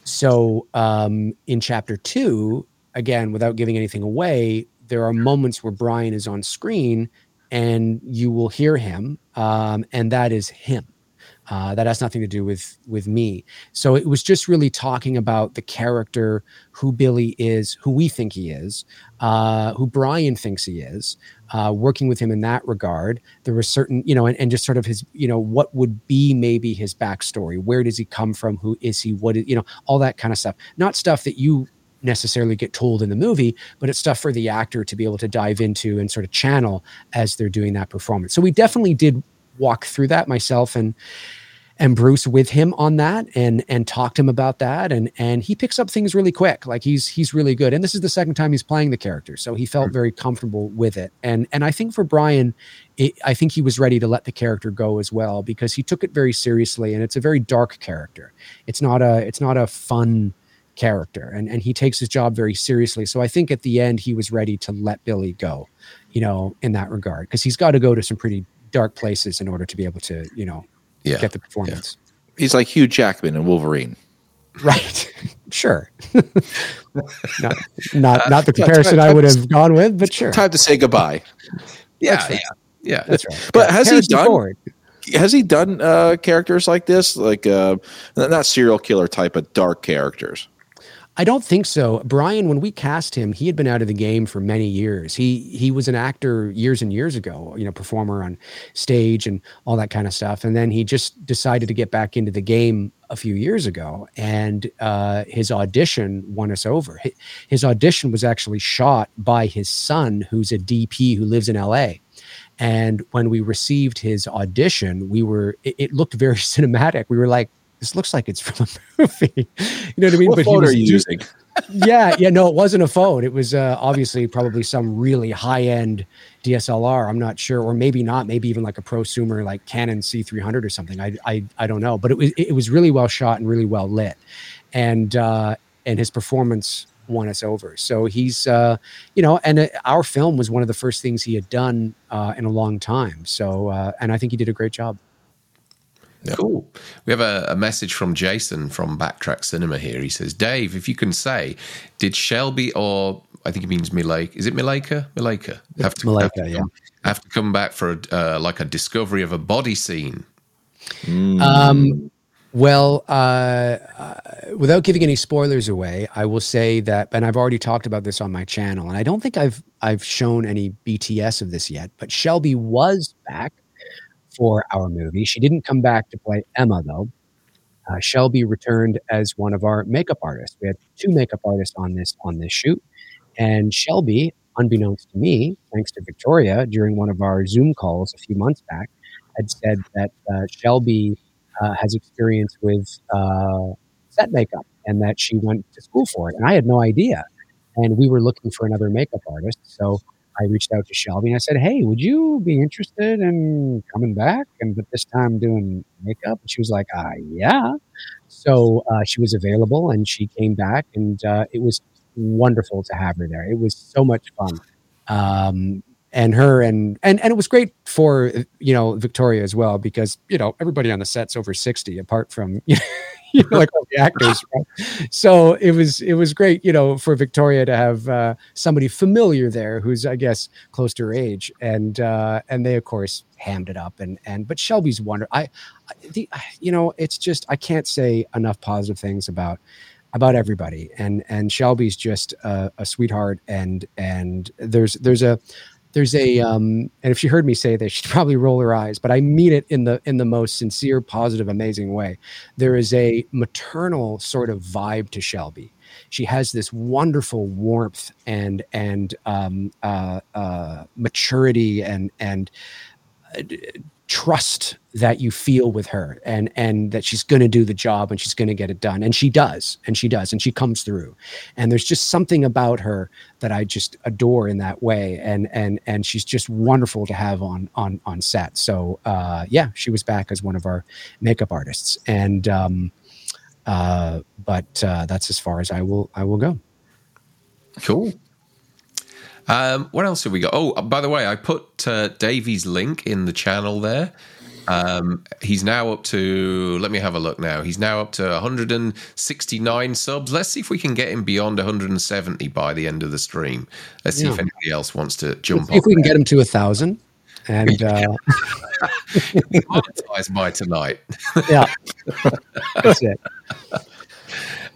So um in chapter two again without giving anything away there are moments where brian is on screen and you will hear him um and that is him uh, that has nothing to do with with me. So it was just really talking about the character, who Billy is, who we think he is, uh, who Brian thinks he is, uh, working with him in that regard. There were certain, you know, and, and just sort of his, you know, what would be maybe his backstory? Where does he come from? Who is he? What is, you know, all that kind of stuff. Not stuff that you necessarily get told in the movie, but it's stuff for the actor to be able to dive into and sort of channel as they're doing that performance. So we definitely did walk through that myself and and Bruce with him on that and and talked to him about that. And and he picks up things really quick. Like he's he's really good. And this is the second time he's playing the character. So he felt hmm. very comfortable with it. And and I think for Brian it, I think he was ready to let the character go as well because he took it very seriously. And it's a very dark character. It's not a it's not a fun character. And and he takes his job very seriously. So I think at the end he was ready to let Billy go you know in that regard because he's got to go to some pretty dark places in order to be able to you know Yeah. get the performance. He's like Hugh Jackman in Wolverine. *laughs* Right. *laughs* sure. *laughs* not not not the comparison I would have gone with, but sure. Time to say goodbye. Yeah, That's yeah, yeah. That's right. But has he done- Ford. Has he done uh, characters like this, like uh, not serial killer type, but dark characters? I don't think so. Brian, when we cast him, he had been out of the game for many years. He he was an actor years and years ago, you know, performer on stage and all that kind of stuff. And then he just decided to get back into the game a few years ago. And uh, his audition won us over. His audition was actually shot by his son, who's a DP who lives in LA. And when we received his audition, we were it, it looked very *laughs* cinematic. We were like, this looks like it's *laughs* from a movie. you know what I mean? What he phone was are you using? *laughs* yeah, yeah, no, it wasn't a phone. It was uh, obviously probably some really high end DSLR. I'm not sure, or maybe not. Maybe even like a prosumer, like Canon C300 or something. I, I, I don't know. But it was it was really well shot and really well lit, and uh, and his performance won us over. So he's, uh, you know, and uh, our film was one of the first things he had done uh, in a long time. So, uh, and I think he did a great job. Cool. We have a, a, message from Jason from Backtrack Cinema here. He says, Dave, if you can say, did Shelby or I think it means Mileka. Is it Mileka? Mileka. Have to, Mileka, have to yeah. Come, have to come back for a, uh, like a discovery of a body scene. Mm. Um, well, uh, uh, without giving any spoilers away, I will say that, and I've already talked about this on my channel, and I don't think I've I've shown any BTS of this yet. But Shelby was back for our movie. She didn't come back to play Emma though. Uh, Shelby returned as one of our makeup artists. We had two makeup artists on this on this shoot, and Shelby, unbeknownst to me, thanks to Victoria, during one of our Zoom calls a few months back, had said that uh, Shelby uh, has experience with uh, set makeup and that she went to school for it. And I had no idea. And we were looking for another makeup artist. So I reached out to Shelby and I said, Hey, would you be interested in coming back? And but this time doing makeup? And she was like, uh, Yeah. So uh, she was available and she came back and uh, it was wonderful to have her there. It was so much fun. Um, and her and and and it was great for you know Victoria as well because you know everybody on the set's over 60 apart from *laughs* you know, like all the actors right? so it was it was great you know for Victoria to have uh, somebody familiar there who's I guess close to her age. And uh, and they of course hammed it up. And and but Shelby's wonder I, I the, you know it's just I can't say enough positive things about about everybody. And and Shelby's just a, a, sweetheart. And and there's there's a there's a um, and if she heard me say this she'd probably roll her eyes but i mean it in the in the most sincere positive amazing way. There is a maternal sort of vibe to shelby. She has this wonderful warmth and and um, uh, uh, maturity and and uh, trust that you feel with her and and that she's going to do the job and she's going to get it done. And she does and she does and she comes through. And there's just something about her that I just adore in that way. And and and she's just wonderful to have on on on set. So uh, yeah she was back as one of our makeup artists. And um, uh, but uh, that's as far as I will I will go. Cool um, what else have we got? Oh, by the way, I put uh, Davey's link in the channel there. Um, he's now up to, let me have a look now. He's now up to 169 subs. Let's see if we can get him beyond 170 by the end of the stream. Let's see yeah. if anybody else wants to jump If we can get him to a thousand and *laughs* uh, monetize by tonight. yeah, *laughs* that's it.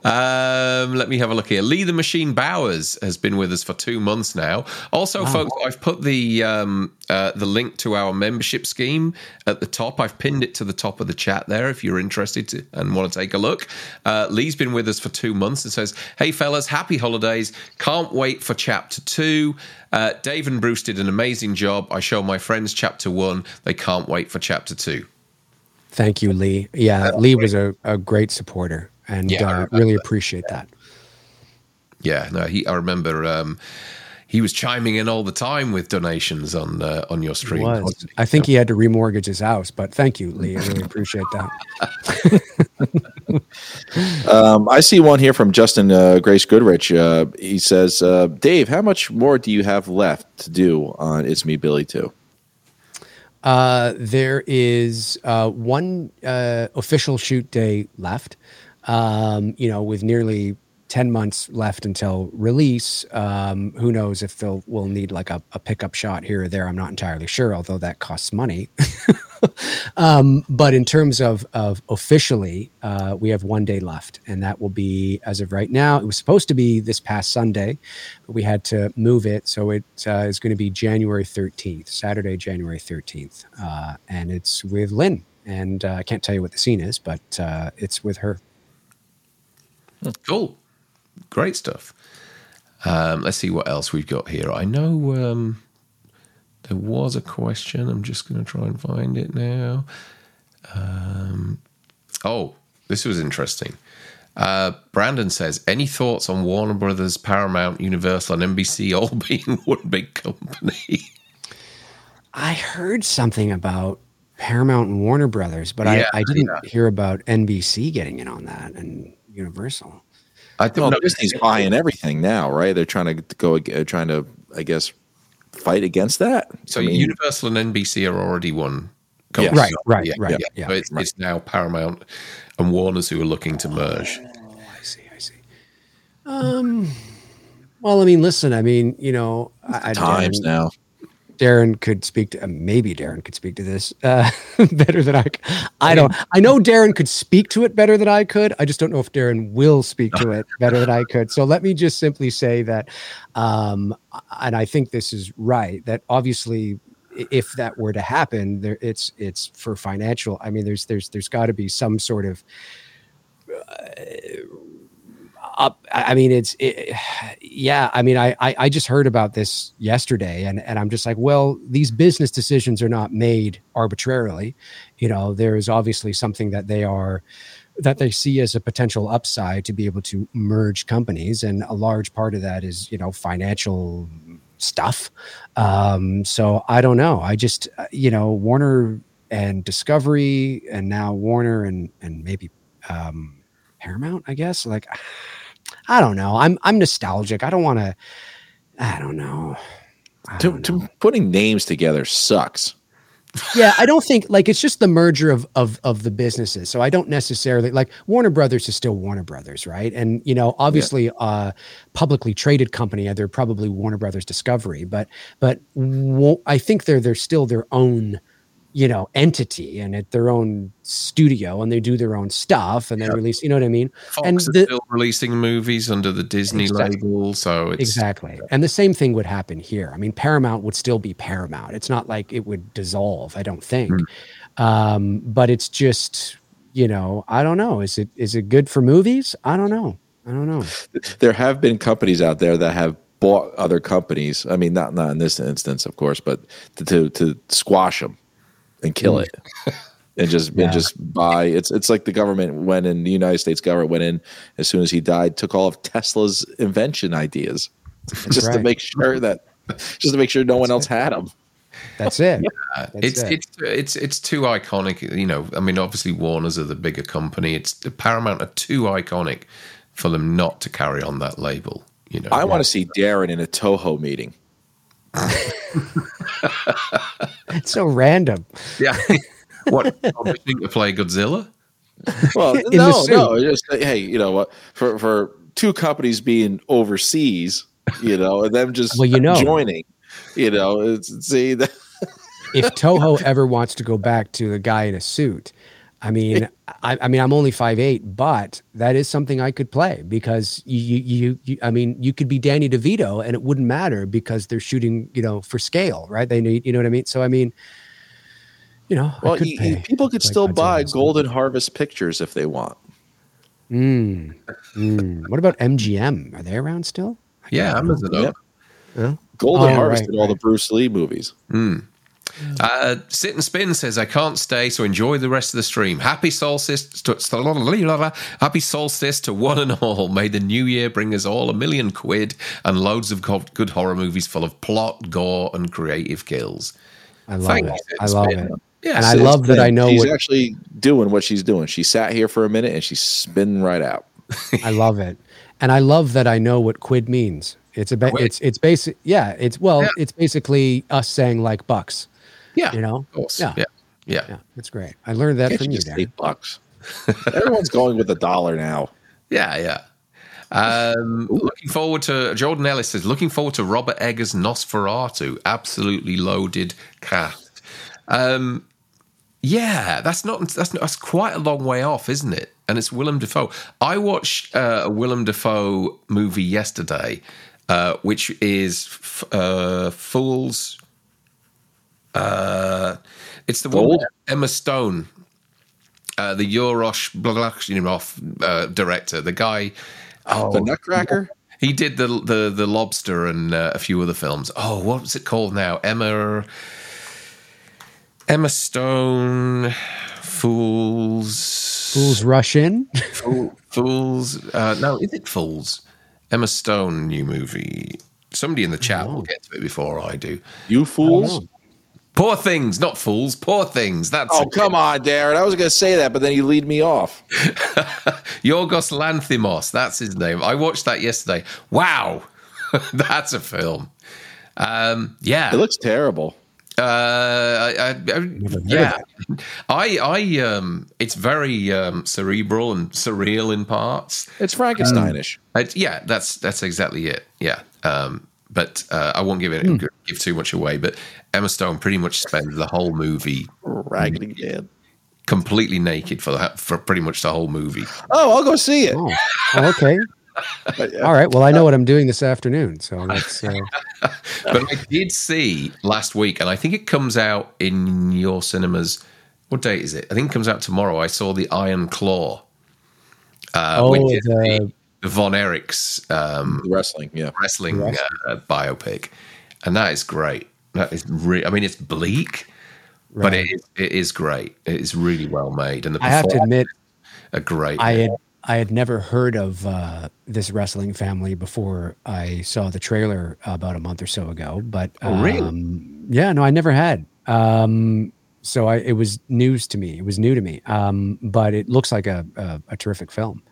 Um, let me have a look here. Lee the Machine Bowers has been with us for two months now. Also, wow. folks, I've put the um, uh, the link to our membership scheme at the top. I've pinned it to the top of the chat there if you're interested to, and want to take a look. Uh, Lee's been with us for two months and says, "Hey fellas, happy holidays! Can't wait for chapter two. Uh, Dave and Bruce did an amazing job. I show my friends chapter one. They can't wait for chapter two. Thank you, Lee. Yeah, Lee was a, a great supporter and yeah, uh, really appreciate that. Yeah, no, he. I remember um, he was chiming in all the time with donations on uh, on your stream. I think he had to remortgage his house, but thank you, Lee. I really appreciate that. *laughs* um, I see one here from Justin uh, Grace Goodrich. Uh, he says, uh, "Dave, how much more do you have left to do on It's Me Billy Two? Uh, there is uh, one uh, official shoot day left um, you know, with nearly 10 months left until release. Um, who knows if they'll will need like a, a pickup shot here or there. I'm not entirely sure, although that costs money. *laughs* um, but in terms of, of officially, uh, we have one day left, and that will be as of right now. It was supposed to be this past Sunday, but we had to move it, so it uh, is going to be January 13th, Saturday, January 13th, uh, and it's with Lynn. And uh, I can't tell you what the scene is, but uh, it's with her. Cool. Great stuff. Um, let's see what else we've got here. I know um, there was a question. I'm just going to try and find it now. Um, oh, this was interesting. Uh, Brandon says, "Any thoughts on Warner Brothers, Paramount, Universal, and NBC all *laughs* being one big company?" I heard something about Paramount and Warner Brothers, but yeah, I, I, didn't yeah. hear about NBC getting in on that. And Universal. I think well, Disney's buying everything now, right? They're trying to go, uh, trying to, I guess, fight against that. So I mean, Universal and NBC are already one company. Right, right, right, yeah, So it's, right. it's now Paramount and Warner's who are looking to merge. I see. I see. Um. Well, I mean, listen. I mean, you know, I, I- Times Darren, now. Darren could speak to. Uh, maybe Darren could speak to this uh, *laughs* better than I. I don't. I know Darren could speak to it better than I could. I just don't know if Darren will speak to it better than I could. So let me just simply say that, um, and I think this is right. That obviously, if that were to happen, there it's it's for financial. I mean, there's there's there's got to be some sort of i I mean it's it, yeah i mean I, I i just heard about this yesterday and and i'm just like well these business decisions are not made arbitrarily. You know there is obviously something that they are that they see as a potential upside to be able to merge companies. And a large part of that is you know financial stuff. Um so i don't know. I just uh, you know warner and discovery and now warner and and maybe um paramount i guess. Like I don't know. I'm I'm nostalgic. I don't want to. I don't know. I To, don't know. to putting names together sucks. yeah, I don't think like it's just the merger of of of the businesses. So I don't necessarily like Warner Brothers is still Warner Brothers, right? And you know, obviously, uh, publicly traded company, uh, they're probably Warner Brothers Discovery, but but I think they're they're still their own you know entity and at their own studio and they do their own stuff and they release you know what i mean Fox And the- still releasing movies under the Disney Exactly. label, so it's Exactly. And the same thing would happen here. I mean, Paramount would still be Paramount. It's not like it would dissolve, I don't think. Um, but it's just, you know, I don't know. Is it is it good for movies? I don't know. I don't know. There have been companies out there that have bought other companies. I mean, not not in this instance, of course, but to to, to squash them and kill it. *laughs* And just Yeah. and just buy it's it's like the government went in the United States government went in as soon as he died took all of Tesla's invention ideas *laughs* just to make sure that just to make sure no one else had them. That's it. Uh, That's it's it. it's it's it's too iconic. You know, I mean, obviously Warner's are the bigger company. It's the Paramount are too iconic for them not to carry on that label. You know, I want to see Darren in a Toho meeting. *laughs* It's so random. yeah. *laughs* what auditioning to play Godzilla? Well, *laughs* the no, no. Just hey, you know what? For for two companies being overseas, you know, and them just Well, you know. joining, you know, it's, see that if Toho ever wants to go back to the guy in a suit, I mean, I, I mean, I'm only five eight, but that is something I could play because you, you, you, you, I mean, you could be Danny DeVito and it wouldn't matter because they're shooting, you know, for scale, right? They need, you know what I mean? So, I mean, you know, I well, could you- pay people could like still buy and stuff. Golden Harvest Pictures if they want. Mm, mm. What about MGM? Are they around still? Yeah, Amazon. Yep. Huh? Golden Oh, Harvest right, did all the. Bruce Lee movies. Uh, Sit and Spin says, I can't stay, so enjoy the rest of the stream. Happy solstice to, *laughs* happy solstice to one and all. May the new year bring us all a million quid and loads of good horror movies full of plot, gore, and creative kills. I love Thank it. you, I love Spin. it. Yeah, And I Sit love that I know she's what actually doing what she's doing. She sat here for a minute and she's spinning right out. *laughs* I love it, and I love that I know what quid means. It's a ba- it's it's basic. Yeah, it's well, Yeah. it's basically us saying like bucks. Yeah, You know. Yeah. Yeah, yeah. yeah, it's great. I learned that Can't from you you, just say bucks? *laughs* Everyone's going with a dollar now. Yeah, yeah. Um, looking forward to Jordan Ellis says looking forward to Robert Eggers Nosferatu. Absolutely loaded cast. Um, yeah, that's not that's not, that's quite a long way off, isn't it? And it's Willem Dafoe. I watched uh, a Willem Dafoe movie yesterday, uh, which is f- uh, Fools. Uh, it's the one Gold? with Emma Stone uh, the Yoros Blagachinov uh, director, the guy. Oh, the Nutcracker. he did the the the Lobster and uh, a few other films. Oh, what was it called now? Emma Emma Stone, Fools, Fools rush in. Fool- Fools. Uh, no, is it Fools? Emma Stone new movie. Somebody in the chat will get to it before I do. You fools. Poor things, not fools. Poor things. That's Oh, come on, Darren. I was going to say that, but then you lead me off. *laughs* Yorgos Lanthimos, that's his name. I watched that yesterday. Wow, *laughs* that's a film. Um, yeah, It looks terrible. Uh, I, I, I, yeah, *laughs* I, I, um, it's very um, cerebral and surreal in parts. It's Frankensteinish. It, yeah, that's that's exactly it. Yeah, um, but uh, I won't give it give too much away. But Emma Stone pretty much spends the whole movie Raggedy Man. completely naked for the for pretty much the whole movie. Oh, I'll go see it. Oh, oh, okay. *laughs* But, uh, All right. Well, I know what I'm doing this afternoon, so that's uh, *laughs* But I did see last week, and I think it comes out in your cinemas. What date is it? I think it comes out tomorrow. I saw the Iron Claw, uh, Oh, which is the- the Von Erichs um, wrestling, yeah. wrestling Wrestling. uh, biopic, and that is great. That is re- I mean, it's bleak, but Right. it is, it is great. It is really well made, and the I have to admit, a great. I had I had never heard of uh, this wrestling family before I saw the trailer about a month or so ago. But Oh, really? um, yeah, no, I never had. Um, so I, it was news to me. It was new to me. Um, but it looks like a, a, a terrific film.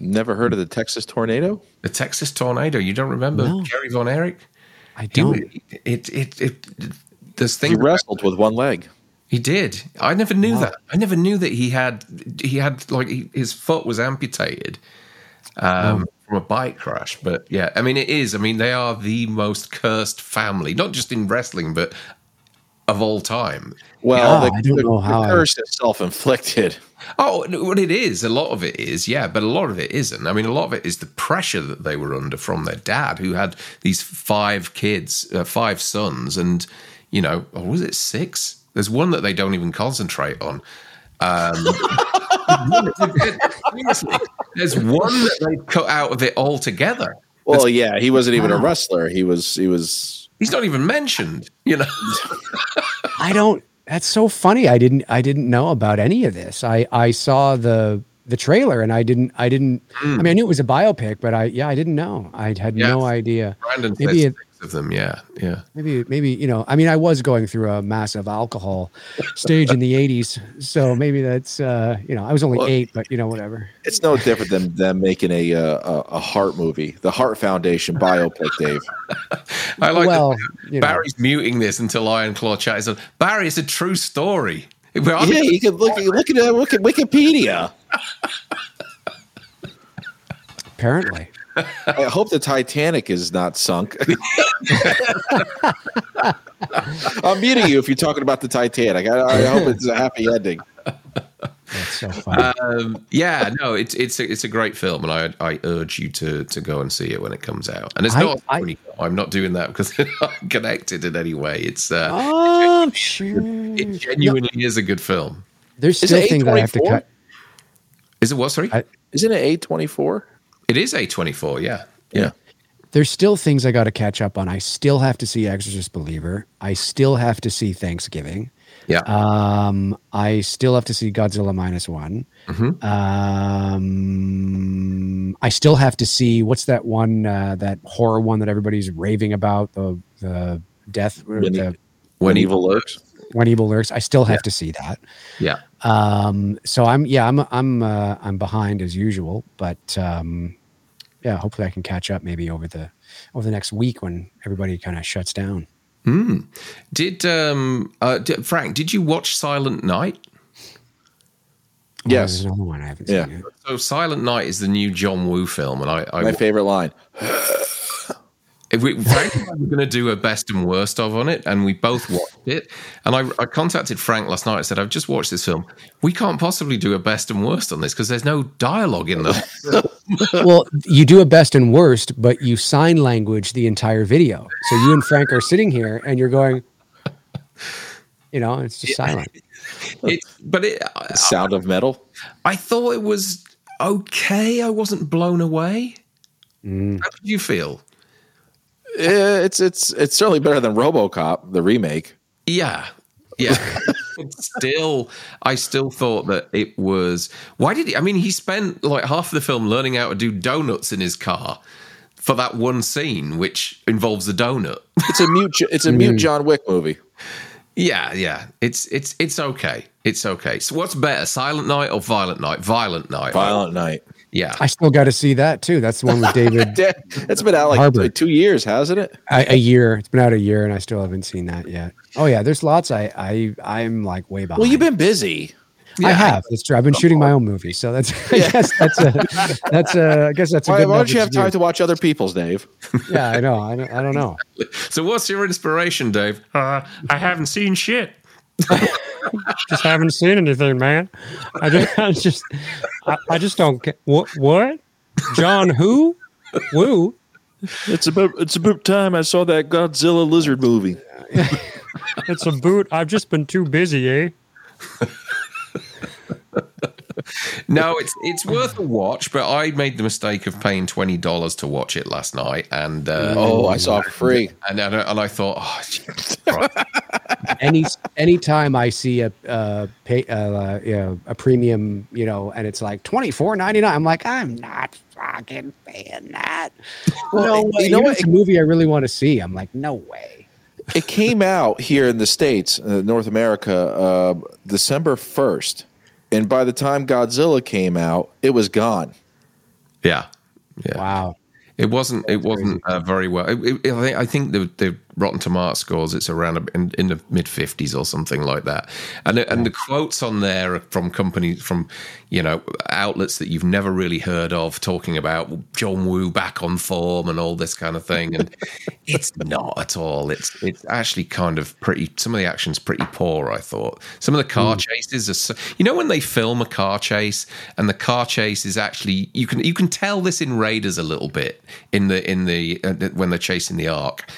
Never heard of the Texas tornado? the Texas tornado. You don't remember No. Kerry Von Erich? I don't. it, it, it, there's He things wrestled with one leg. He did. I never knew Wow. that. I never knew that he had he had like he, his foot was amputated um, from a bike crash. But yeah, I mean it is. I mean they are the most cursed family, not just in wrestling, but of all time. Well, Yeah, the, I don't the- know the how I- curse is self-inflicted. *laughs* Oh, what it is, a lot of it is, yeah, but a lot of it isn't. I mean, a lot of it is the pressure that they were under from their dad, who had these five kids, uh, five sons, and you know, or was it six? There's one that they don't even concentrate on. Um, *laughs* seriously, there's one that they cut out of it altogether. Well, yeah, he wasn't even a wrestler. He was he was He's not even mentioned. You know, *laughs* I don't. That's so funny. I didn't. I didn't know about any of this. I I saw the the trailer and I didn't. I didn't. I hmm. mean, I knew it was a biopic, but I yeah, I didn't know. I had Yeah. no idea. Brandon Maybe it- six of them. Yeah, yeah. Maybe, maybe you know. I mean, I was going through a massive alcohol stage in the '80s, so maybe that's uh, you know, I was only Well- eight, but you know, whatever. it's no different than them making a uh, a, a Hart movie, the Hart Foundation biopic, Dave. *laughs* I like well, that you know, Barry's muting this until Iron Claw chat is on. Barry, it's a true story. Well, yeah, you can look look at look at Wikipedia. apparently. I hope the Titanic is not sunk. *laughs* I'm muting you if you're talking about the Titanic. I, I hope it's a happy ending. That's so um, yeah, no, it's it's a, it's a great film, and I I urge you to to go and see it when it comes out. And it's I, not I, I'm not doing that because *laughs* I'm connected in any way. It's uh, oh, sure. it genuinely is a good film. There's still it things I have to cut. Is it what? Sorry, I- Isn't it A24? It is A24. Yeah, yeah. There's still things I got to catch up on. I still have to see Exorcist Believer. I still have to see Thanksgiving. Yeah. Um, I still have to see Godzilla minus one. Mhm. Um, I still have to see what's that one, uh, that horror one that everybody's raving about the the death When, the when evil lurks. when evil lurks. I still have to see that. Yeah. Um, so I'm yeah I'm I'm uh, I'm behind as usual, but um, yeah, hopefully I can catch up maybe over the over the next week when everybody kind of shuts down. Hmm. Did um uh, did, Frank? Did you watch Silent Night? Oh, Yes. there's another one I haven't Yeah. seen. Yet. So Silent Night is the new John Woo film, and I, I My favorite line. If we, Frank and I were going to do a best and worst of on it, and we both watched it. And I, I contacted Frank last night. I said, "I've just watched this film. We can't possibly do a best and worst on this because there's no dialogue in them." *laughs* well, you do a best and worst, but you sign language the entire video. So you and Frank are sitting here, and you're going, you know, it's just silent. *laughs* it, but it, I, Sound of metal. I thought it was okay. I wasn't blown away. Mm. How did you feel? It's it's it's certainly better than RoboCop, the remake. Yeah. Yeah. *laughs* Still, I still thought that it was. Why did he? I mean, he spent like half of the film learning how to do donuts in his car for that one scene, which involves a donut. It's a mute. It's a mute mm. John Wick movie. Yeah, yeah. It's it's it's okay. It's okay. So what's better, Silent Night or Violent Night? Violent Night. Violent Night. Yeah. I still got to see that too. That's the one with David. *laughs* That's been out like Harbour. two years, hasn't it? a, a year. It's been out a year, and I still haven't seen that yet. Oh yeah, there's lots. I I I'm like way behind. Well, you've been busy. I have. That's true. I've been shooting my own movie, so that's. *laughs* I guess that's a. That's a. I guess that's a Why, good. why don't you enough have time excuse. to watch other people's, Dave? *laughs* Yeah, I know. I don't, I don't know. So what's your inspiration, Dave? Uh, I haven't seen shit. Just haven't seen anything, man. I just, *laughs* I just, I, I just don't get what. What? John who? Woo? It's about it's about time I saw that Godzilla lizard movie. It's a boot. I've just been too busy, eh? No, it's it's worth a watch, but I made the mistake of paying twenty dollars to watch it last night, and uh, Oh, I saw it for free. and and, and I thought, oh, Jesus *laughs* Christ. Any anytime I see a uh, pay, uh, you know, a premium, you know, and it's like twenty four ninety nine, I'm like, I'm not fucking paying that. *laughs* Well, no way. you know Even what? It's a movie I really want to see. I'm like, no way. It came out here in the states, uh, North America, uh, December first, and by the time Godzilla came out, it was gone. yeah, yeah. Wow. It wasn't. It wasn't uh, very well. It, it, I think. I think the, the Rotten Tomato scores. It's around in, in the mid fifties or something like that. And and the quotes on there are from companies from you know outlets that you've never really heard of talking about John Woo back on form and all this kind of thing. And *laughs* it's not at all. It's it's actually kind of pretty. Some of the action's pretty poor. I thought some of the car chases are. So, you know when they film a car chase and the car chase is actually you can you can tell this in Raiders a little bit in the in the uh, when they're chasing the ark.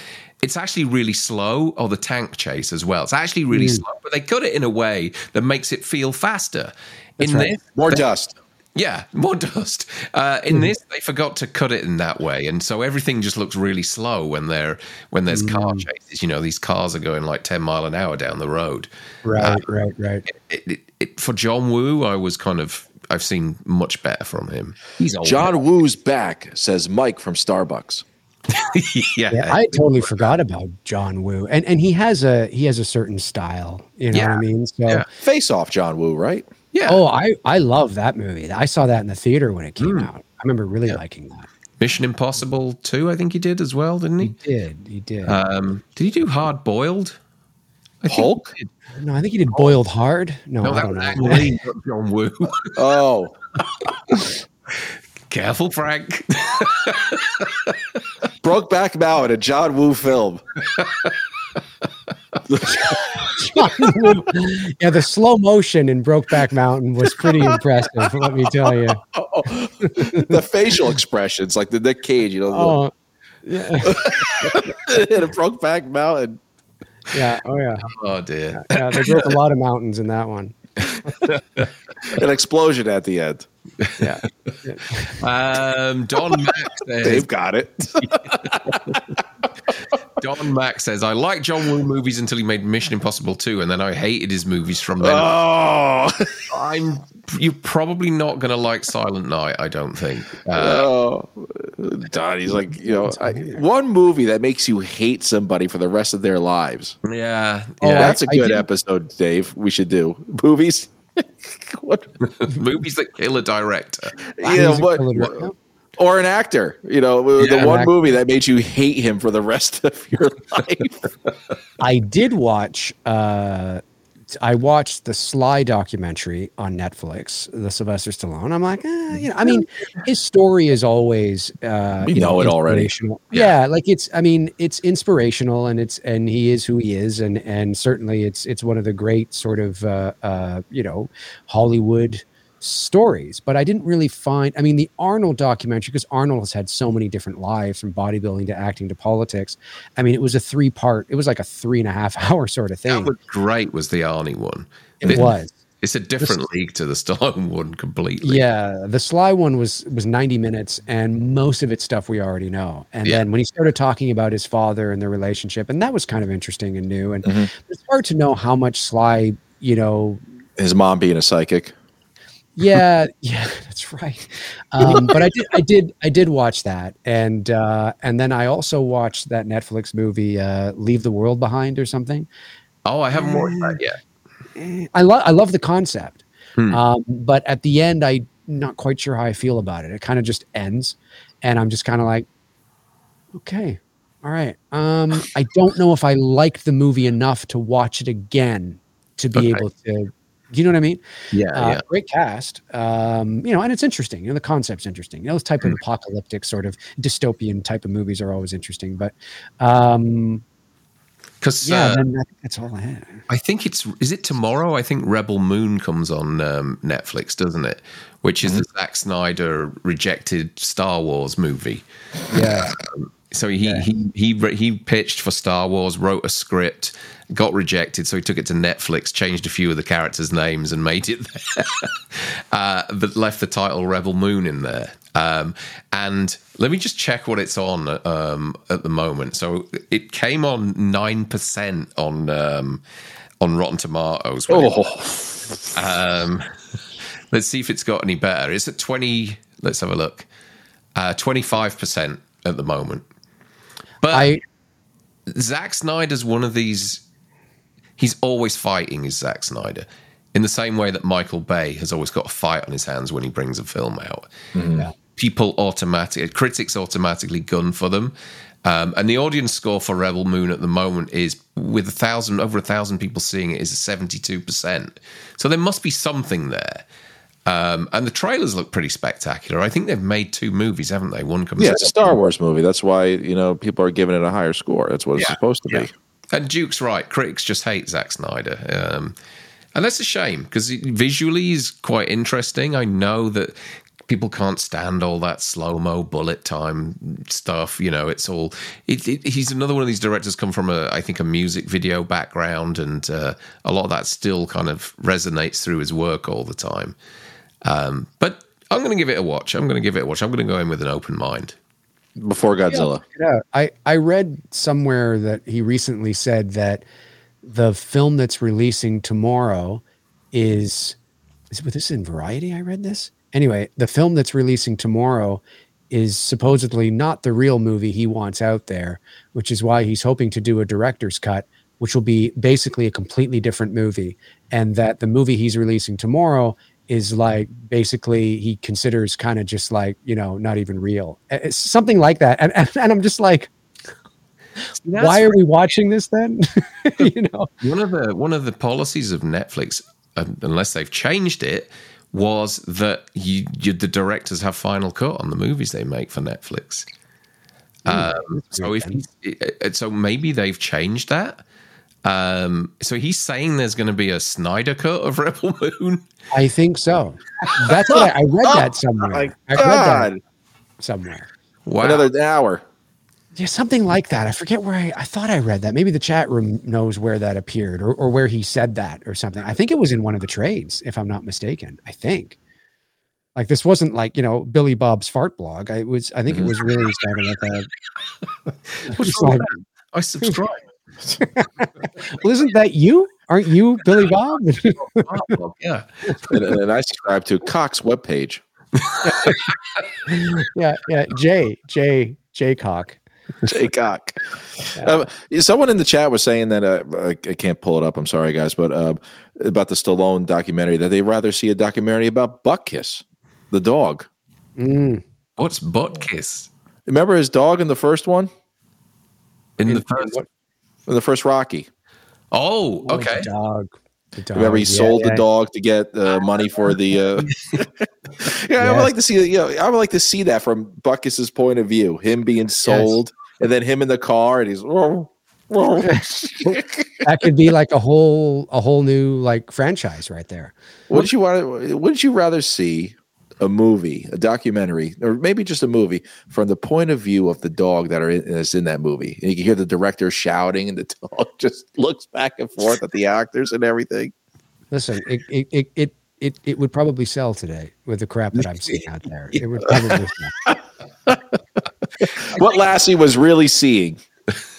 It's actually really slow, or the tank chase as well. It's actually really hmm. slow, but they cut it in a way that makes it feel faster. in right. this, More dust. yeah, more *laughs* dust. Uh, in hmm. this, they forgot to cut it in that way, and so everything just looks really slow when they're when there's car hmm. chases. You know, these cars are going like ten mile an hour down the road. Right, uh, right, right. It, it, it, for John Woo, I was kind of I've seen much better from him. He's old. John Woo's back, says Mike from Starbucks. *laughs* yeah, Yeah, I totally forgot about John Woo, and and he has a he has a certain style. You know what I mean? So, Yeah. Face off, John Woo, right? yeah. oh, I I love that movie. I saw that in the theater when it came out. I remember really liking that. Mission Impossible Two, I think he did as well, didn't He he? did, he did. Um, did he do Hard Boiled? I think Hulk? he did. no, I think he did Boiled Hard. No, No, I don't was know. *laughs* John Woo. Oh, *laughs* Careful, Frank. *laughs* Brokeback Mountain, a John Woo film. *laughs* yeah, the slow motion in Brokeback Mountain was pretty impressive. Let me tell you. *laughs* the facial expressions, like the Nick Cage, you know, Oh, yeah, in a Brokeback Mountain. yeah, oh yeah, oh dear. yeah. They broke a lot of mountains in that one. *laughs* An explosion at the end. Yeah, *laughs* Um, Don Mack says. Dave got it. *laughs* Don Mack says, "I like John Woo movies until he made Mission Impossible 2, and then I hated his movies from then. oh, I'm you're probably not going to like Silent Night. I don't think. Uh, oh. Don, he's like, you know, I, one movie that makes you hate somebody for the rest of their lives. yeah, Oh, yeah. That's a good episode, Dave. We should do *laughs* movies. *laughs* what? *laughs* movies that kill a director. Yeah, Music what? Or an actor. You know, Yeah, the one actor. movie that made you hate him for the rest of your life. I did watch. Uh, I watched the Sly documentary on Netflix, the Sylvester Stallone. I'm like, eh, you know, I mean, his story is always, uh, We you know it already. inspirational. Yeah. like it's, I mean, it's inspirational, and it's, and he is who he is, and and certainly it's, it's one of the great sort of, uh, uh, you know, Hollywood stories. But I didn't really find, I mean, the Arnold documentary because Arnold has had so many different lives from bodybuilding to acting to politics. I mean, it was a three part. It was like a three and a half *laughs* hour sort of thing. That thing. was great. Was the Arnie one? It was. It's a different league to the *laughs* Stallone one completely. Yeah, the Sly one was was 90 minutes and most of it's stuff we already know. And Yeah. then when he started talking about his father and their relationship and that was kind of interesting and new and Mm-hmm. it's hard to know how much Sly, you know, His mom being a psychic. Yeah, yeah, *laughs* that's right. Um, but I did, I did, I did watch that, and uh, and then I also watched that Netflix movie, uh, "Leave the World Behind" or something. Oh, I haven't watched that yet. I love I love the concept, Hmm. um, but at the end, I'm not quite sure how I feel about it. It kind of just ends, and I'm just kind of like, okay, all right. Um, I don't know if I liked the movie enough to watch it again to be Okay. able to. Do you know what I mean? Yeah, Uh, yeah. Great cast, um, you know, and it's interesting. You know, the concept's interesting. You know, those type Hmm. of apocalyptic sort of dystopian type of movies are always interesting. But um, Because yeah, uh, then I think that's all I had. I think it's is it tomorrow? I think Rebel Moon comes on um, Netflix, doesn't it? Which is the Zack Snyder rejected Star Wars movie. Yeah. So he he he re- he pitched for Star Wars, wrote a script, got rejected. So he took it to Netflix, changed a few of the characters' names, and made it *laughs* there. uh, but left the title Rebel Moon in there. Um, and let me just check what it's on um, at the moment. So it came on nine percent on um, on Rotten Tomatoes. Oh, um, let's see if it's got any better. It's at 20. Let's have a look. Uh, 25% at the moment. But I Zack Snyder's one of these. He's always fighting, is Zack Snyder. In the same way that Michael Bay has always got a fight on his hands when he brings a film out. Yeah. People automatically, critics automatically gun for them. Um, and the audience score for Rebel Moon at the moment is, with a thousand, over a thousand people seeing it, is 72%. So there must be something there. Um, and the trailers look pretty spectacular. I think they've made two movies, haven't they? One comes yeah, out it's a Star Wars movie. That's why you know people are giving it a higher score. That's what it's Yeah, supposed to yeah. be. And Duke's right. Critics just hate Zack Snyder. Um, and that's a shame because visually he's quite interesting. I know that people can't stand all that slow mo bullet time stuff. You know, it's all. It, it, he's another one of these directors come from a, I think, a music video background, and uh, a lot of that still kind of resonates through his work all the time. Um, but I'm going to give it a watch. I'm going to give it a watch. I'm going to go in with an open mind. Before Godzilla. Yeah, I I read somewhere that he recently said that the film that's releasing tomorrow is is was this in Variety? I read this anyway. The film that's releasing tomorrow is supposedly not the real movie he wants out there, which is why he's hoping to do a director's cut, which will be basically a completely different movie, and that the movie he's releasing tomorrow is like basically he considers kind of just like you know not even real. It's something like that. And, and, and i'm just like why are we watching this then? *laughs* You know? One of the one of the policies of Netflix, unless they've changed it, was that you, you the directors have final cut on the movies they make for Netflix. Um, so if so, maybe they've changed that. Um, so he's saying there's going to be a Snyder cut of *laughs* Rebel Moon. i think so that's what i, I read *laughs* that somewhere My i read that somewhere Wow. another hour. yeah something like that i forget where i, I thought i read that maybe the chat room knows where that appeared or, or where he said that or something i think it was in one of the trades if i'm not mistaken i think like this wasn't like you know billy bob's fart blog i was i think it was really kind like a *laughs* What's wrong like- that? I subscribe. Well, isn't that you? Aren't you *laughs* Billy Bob? yeah. and, and I subscribe to Cox webpage. *laughs* yeah, yeah. Jay, Jay, Jay Cock. Jay Cock. Um, someone in the chat was saying that uh, I, I can't pull it up. I'm sorry, guys, but uh, about the Stallone documentary that they'd rather see a documentary about Butkus, the dog. Mm. What's butt kiss Remember his dog in the first one, in In- the in first? what- in the first Rocky. Oh, Oh, okay. The dog. The dog. Remember he Yeah, sold yeah. the dog to get uh, money for the. Uh... *laughs* *laughs* yeah, I would like to see. You know, I would like to see that from Butkus's point of view. Him being sold, and then him in the car, and he's. *laughs* That could be like a whole, a whole new like franchise right there. Wouldn't you want? Wouldn't you rather see a movie, a documentary, or maybe just a movie from the point of view of the dog that are in, is in that movie? And you can hear the director shouting, and the *laughs* dog just looks back and forth at the actors and everything. Listen, it, it, it, it, it, it would probably sell today with the crap that I'm *laughs* seeing out there. It would probably sell. *laughs* What Lassie was really seeing.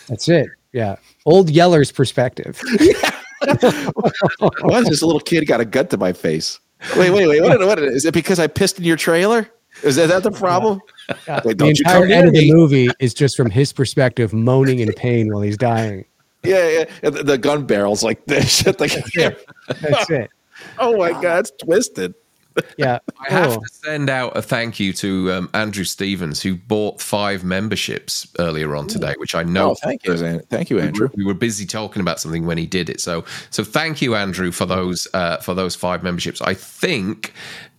That's it. Yeah. Old Yeller's perspective. Why does this little kid got a gun to my face? Wait, wait, wait. What, what is it? Because I pissed in your trailer? Is that, that the problem? Wait, the entire end of the movie is just from his perspective, moaning in pain while he's dying. Yeah, yeah. The, the gun barrels like this. *laughs* at the That's it. *laughs* oh my god, it's twisted. Yeah. *laughs* I have Oh. to send out a thank you to um, Andrew Stevens, who bought five memberships earlier on today, which I know Oh, thank you, thank you, Andrew. we were busy talking about something when he did it. So, so thank you, Andrew, for those uh, for those five memberships. I think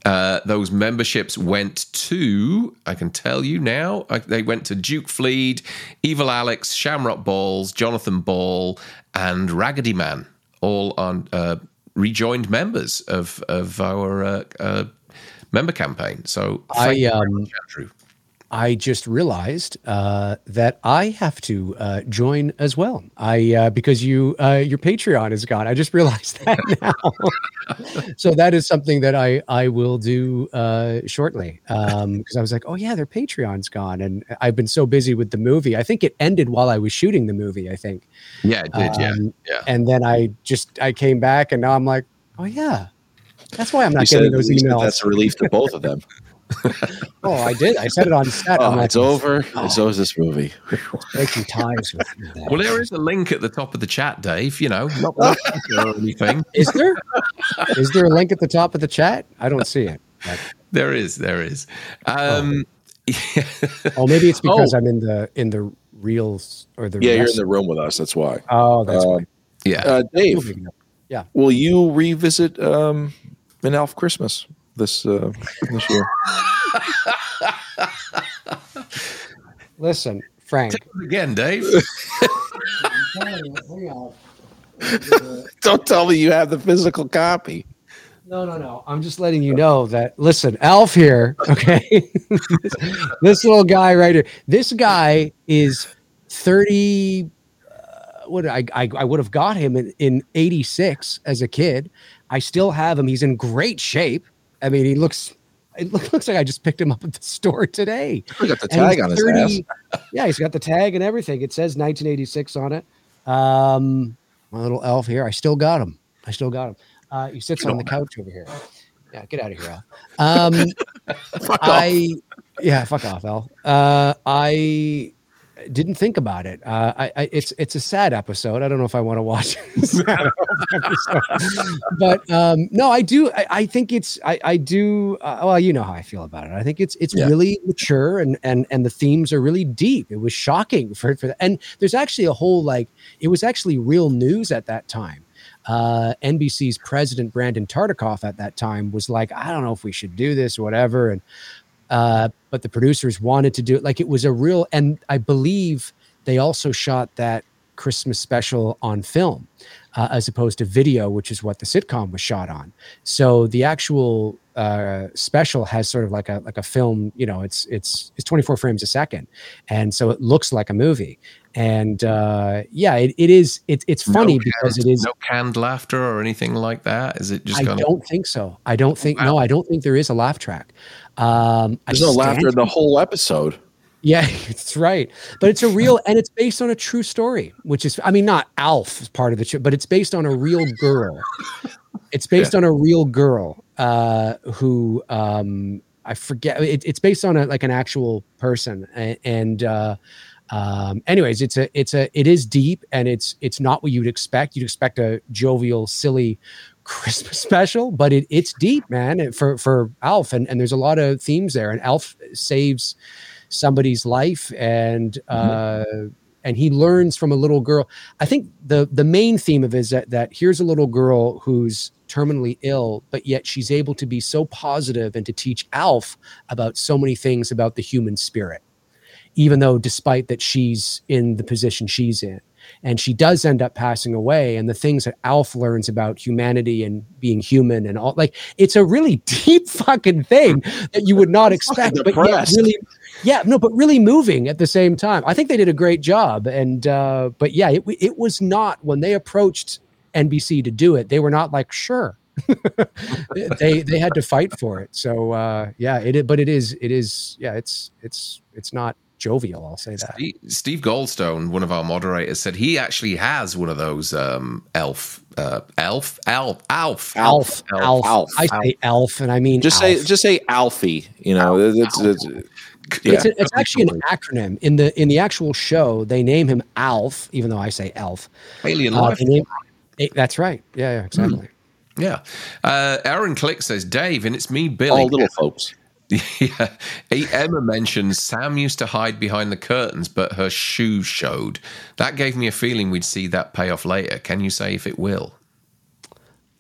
uh, those memberships went to. I can tell you now. I, they went to Duke Fleed, Evil Alex, Shamrock Balls, Jonathan Ball, and Raggedy Man, all on uh, rejoined members of of our uh, uh, member campaign. So, I, um, much, Andrew. I just realized uh, that I have to uh, join as well. I uh, because you uh, your Patreon is gone. I just *laughs* realized that now. *laughs* so that is something that I I will do uh, shortly because I was like, oh yeah, their Patreon's gone, and I've been so busy with the movie. I think it ended while I was shooting the movie. I think, Yeah, it did. yeah, um, yeah. and then I just I came back, and now I'm like, oh yeah. That's why I'm You not said, getting those emails. that's a relief to both of them. *laughs* *laughs* Oh, I did. I said it on set. I'm Oh, like, it's over. And so is this movie. *laughs* breaking ties with that. Well, there is a link at the top of the chat, Dave. You know, not *laughs* not or anything. Is there? Is there a link at the top of the chat? I don't see it. But- There is, there is. Um, oh, maybe it's because Oh. I'm in the in the reels or the Yeah, you're in the room with us. That's why. Oh, that's Uh, why. yeah. Uh, Dave, Moving on. will you revisit um, an Elf Christmas this uh, this year? Listen, Frank. Again, Dave. *laughs* Don't tell me you have the physical copy. No, no, no. I'm just letting you know that. Listen, Alf here. Okay, this, *laughs* this little guy right here. This guy is thirty. Uh, what I I, I would have got him in, in '86 as a kid. I still have him. He's in great shape. I mean, he looks. It look- *laughs* looks like I just picked him up at the store today. We got the tag on his ass. *laughs* Yeah, he's got the tag and everything. It says 1986 on it. Um, my little elf here. I still got him. I still got him. Uh, he sits on the couch over here. Yeah, get out of here, Al. Um, *laughs* Fuck off. I yeah, fuck off, Al. Uh, I didn't think about it. Uh, I, I it's it's a sad episode. I don't know if I want to watch *laughs* a sad episode. but um, no, I do. I, I think it's I, I do. Uh, well, you know how I feel about it. I think it's it's Yeah. really mature and and and the themes are really deep. It was shocking for for and there's actually a whole like it was actually real news at that time. Uh, NBC's president Brandon Tartikoff at that time was like, I don't know if we should do this or whatever, and uh, but the producers wanted to do it. Like it was a real, and I believe they also shot that Christmas special on film uh, as opposed to video, which is what the sitcom was shot on. So the actual uh, special has sort of like a like a film. You know, it's it's it's 24 frames a second, and so it looks like a movie. And uh, yeah, it, it is. It, it's funny No because canned- it is. no canned laughter or anything like that. Is it just I of? don't think so. I don't think no. I don't think there is a laugh track. Um, I There's no laughter in the whole episode. Yeah, *laughs* it's right. But it's a real, and it's based on a true story, which is, I mean, not Alf is part of the show, but it's based on a real girl. It's based on a real girl uh, who um, I forget. It, it's based on a, like an actual person, and, and uh, um, anyways, it's a, it's a, it is deep, and it's, it's not what you'd expect. You'd expect a jovial, silly Christmas special, but it, it's deep, man, for for Alf, and and there's a lot of themes there, and Alf saves somebody's life and uh and he learns from a little girl. I think the the main theme of it is that that here's a little girl who's terminally ill but yet she's able to be so positive and to teach alf about so many things about the human spirit even though despite that she's in the position she's in and she does end up passing away and the things that alf learns about humanity and being human and all like it's a really *laughs* deep fucking thing that you would not expect but depressed. really yeah no but really moving at the same time. I think they did a great job and uh but yeah it, it was not when they approached nbc to do it they were not like sure. *laughs* They they had to fight for it. So uh yeah it but it is it is yeah it's it's it's not jovial. I'll say that. Steve- Steve Goldstone, one of our moderators, said he actually has one of those um, elf, uh, elf, elf, elf, Alf, Alf, Alf, I say elf, and I mean Just say just say Alfie. You know, it's, it's, yeah. It's, a, it's actually an acronym in the in the actual show. They name him Alf, even though I say Elf. Alien Uh, life. name- eh, that's right. Yeah, yeah exactly. Yeah. Uh, Aaron Click says, Dave, and it's me, Billy. all little folks. *laughs* yeah. Emma mentions Sam used to hide behind the curtains, but her shoes showed. That gave me a feeling we'd see that pay off later. Can you say if it will?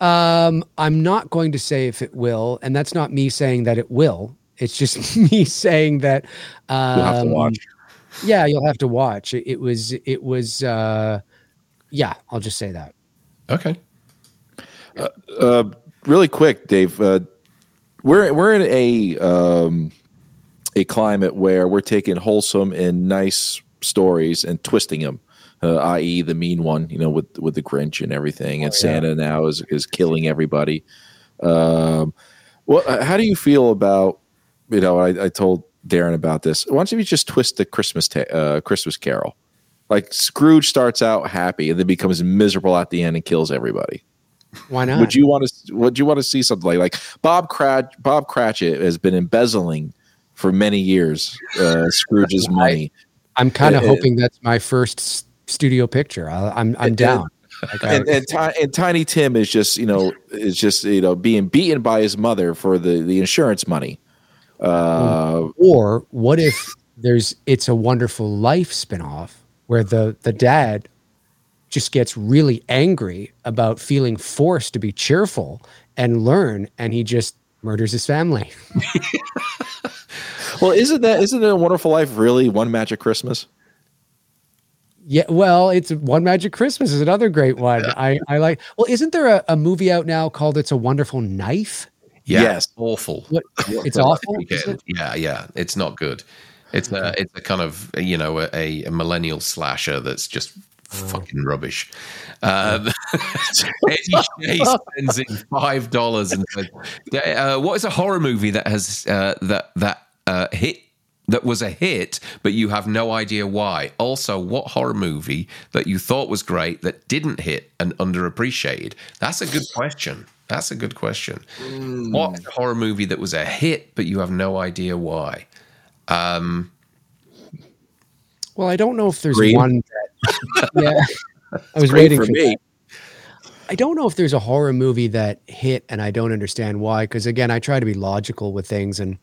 Um, I'm not going to say if it will, and that's not me saying that it will. It's just *laughs* me saying that. Um, You'll have to watch. Yeah, you'll have to watch. It, it was. It was. Uh, yeah, I'll just say that. Okay. Uh, really quick, Dave. We're we're in a um, a climate where we're taking wholesome and nice stories and twisting them. Uh, i.e., the mean one, you know, with with the Grinch and everything, and Santa now is is killing everybody. Um, well, how do you feel about? You know, I, I told Darren about this. Why don't you just twist the Christmas ta- uh, Christmas Carol? Like Scrooge starts out happy and then becomes miserable at the end and kills everybody. Why not? Would you want to? Would you want to see something like like Bob Cratch? Bob Cratchit has been embezzling for many years uh, Scrooge's *laughs* money. I'm kind of hoping that's my first studio picture. I, I'm I'm Uh, down. Like, I- And and, Ti- and Tiny Tim is just you know is just you know being beaten by his mother for the the insurance money. Uh, or what if there's it's a wonderful life spinoff where the the dad just gets really angry about feeling forced to be cheerful and learn and he just murders his family. *laughs* well, isn't that isn't it a Wonderful Life really one magic Christmas? Yeah, well, it's One Magic Christmas is another great one. I, I like. Well, isn't there a, a movie out now called It's a Wonderful Knife? Yeah. Yes. Awful. What? It's awful. Yeah, it? yeah, yeah. It's not good. It's a, it's a kind of you know a, a millennial slasher that's just fucking rubbish. *laughs* Um, Eddie Shea spends in five dollars and says, uh, "What is a horror movie that has uh, that that uh, hit?" That was a hit, but you have no idea why. Also, what horror movie that you thought was great that didn't hit and underappreciated? That's a good question. That's a good question. What is a horror movie that was a hit, but you have no idea why? Well, I don't know if there's Scream? one that. Yeah, *laughs* I was waiting for for me. that. I don't know if there's a horror movie that hit, and I don't understand why. Because again, I try to be logical with things, and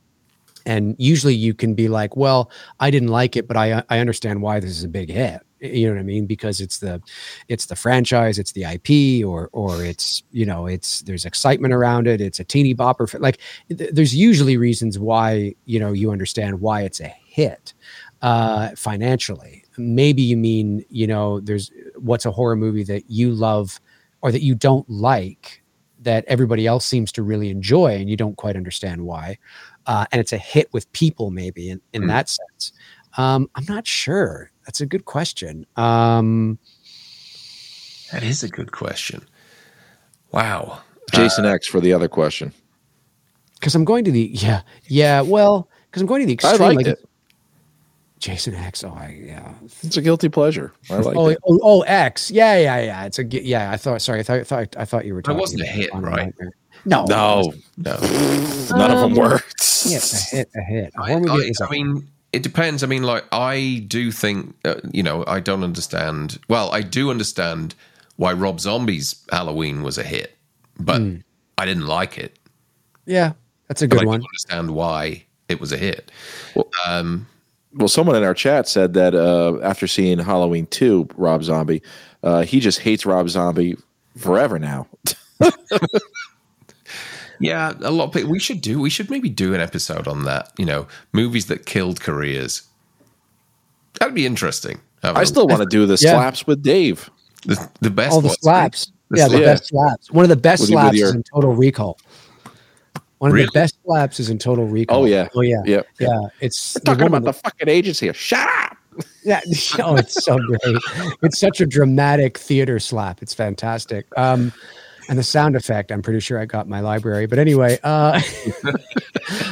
and usually you can be like, well, I didn't like it, but I I understand why this is a big hit. You know what I mean? Because it's the it's the franchise, it's the IP, or or it's you know it's there's excitement around it. It's a teeny bopper. Like th- there's usually reasons why you know you understand why it's a hit uh, financially. Maybe you mean, you know, there's what's a horror movie that you love or that you don't like that everybody else seems to really enjoy and you don't quite understand why. Uh, and it's a hit with people, maybe in, in Hmm. that sense. Um, I'm not sure. That's a good question. Um, That is a good question. Wow. Jason X for the other question. because I'm going to the, yeah, yeah, well, because I'm going to the extreme I extreme. liked like, it. Jason X. Oh, I, yeah. It's a guilty pleasure. I like oh, it. oh, oh, X. Yeah, yeah, yeah. It's a g- yeah. I thought. Sorry, I thought. I thought. I thought you were. It Talking wasn't a about hit, right? No, No, No. *laughs* none of them Um, were. Yeah, a hit. A hit. A I, horror I- is a I mean, it depends. I mean, like, I do think, uh, you know, I don't understand. Well, I do understand why Rob Zombie's Halloween was a hit, but Hmm. I didn't like it. yeah. That's a But good I one. do understand why it was a hit. Um, Well, someone in our chat said that uh, after seeing Halloween 2, Rob Zombie, uh, he just hates Rob Zombie forever now. *laughs* yeah, a lot of people. We should do. We should maybe do an episode on that. You know, movies that killed careers. That'd be interesting. I still want to do the Yeah. slaps with Dave. the, the best. All the ones. slaps. The yeah, the slap- best slaps. One of the best With- with slaps your- is in Total Recall. One of Really? the best slaps is in Total Recall. Oh, yeah. Oh yeah. Yep. Yeah. It's the Talking woman about the fucking agency. Shut up. Yeah, *laughs* oh, it's so great. It's such a dramatic theater slap. It's fantastic. Um, and the sound effect, I'm pretty sure I got my library. But anyway, uh, *laughs*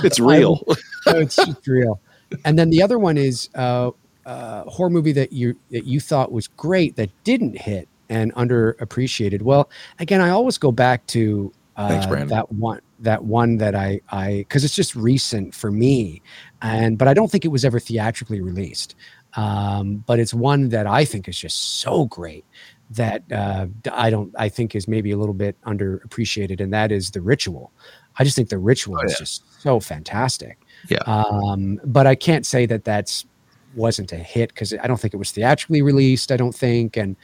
It's *laughs* real. oh, it's just real. and then the other one is uh, uh, horror movie that you that you thought was great that didn't hit and underappreciated. Well, again, I always go back to uh, Thanks, that one that one that I I because it's just recent for me, and but I don't think it was ever theatrically released. Um, but it's one that I think is just so great that uh, I don't I think is maybe a little bit underappreciated, and that is the ritual. I just think the ritual Oh, is just so fantastic. Yeah. Um, but I can't say that that's wasn't a hit because I don't think it was theatrically released. I don't think, and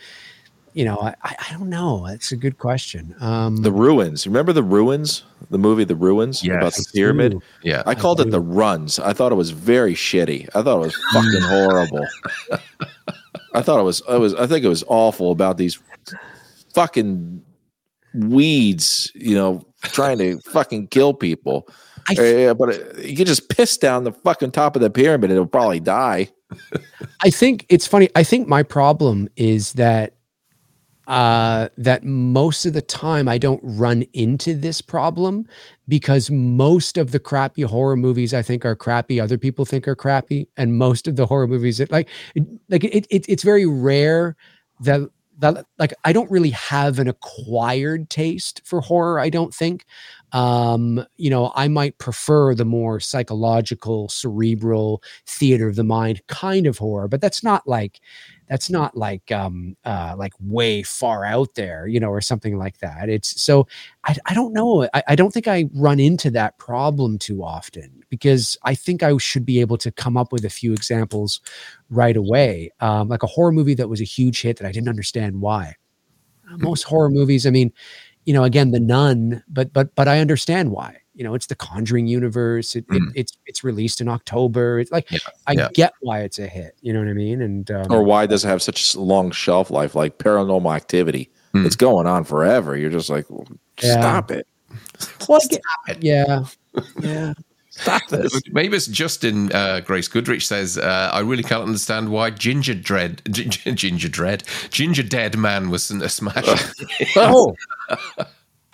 you know, I, I I don't know. That's a good question. Um, The Ruins. Remember the Ruins? The movie The Ruins about the pyramid. ooh, Yeah. I called it the Runs. I thought it was very shitty. I thought it was fucking horrible. *laughs* I thought it was. I was. I think it was awful about these fucking weeds. You know, trying to fucking kill people. I Uh, yeah, but it, you can just piss down the fucking top of the pyramid and it'll probably die. I think it's funny. I think my problem is that uh that most of the time I don't run into this problem because most of the crappy horror movies I think are crappy other people think are crappy and most of the horror movies that like like it, it it's very rare that that like I don't really have an acquired taste for horror I don't think. Um you know I might prefer the more psychological cerebral theater of the mind kind of horror but that's not like that's not like um uh like way far out there you know or something like that. It's so i, I don't know. I, I don't think i run into that problem too often because i think i should be able to come up with a few examples right away. Um like a horror movie that was a huge hit that i didn't understand why. Most horror movies i mean you know again the nun but but but i understand why you know it's the conjuring universe it, it, Mhm. it's it's released in october it's like Yeah, i yeah. get why it's a hit you know what i mean and um, Or why does it have such a long shelf life? Like Paranormal Activity, Hmm. it's going on forever. You're just like, Yeah. stop it, *laughs* well, I get- yeah yeah *laughs* stop this. Maybe it's Justin uh, Grace Goodrich says, uh, I really can't understand why Ginger Dread, Ginger, *laughs* Ginger Dread, Ginger Dead Man was a smash. oh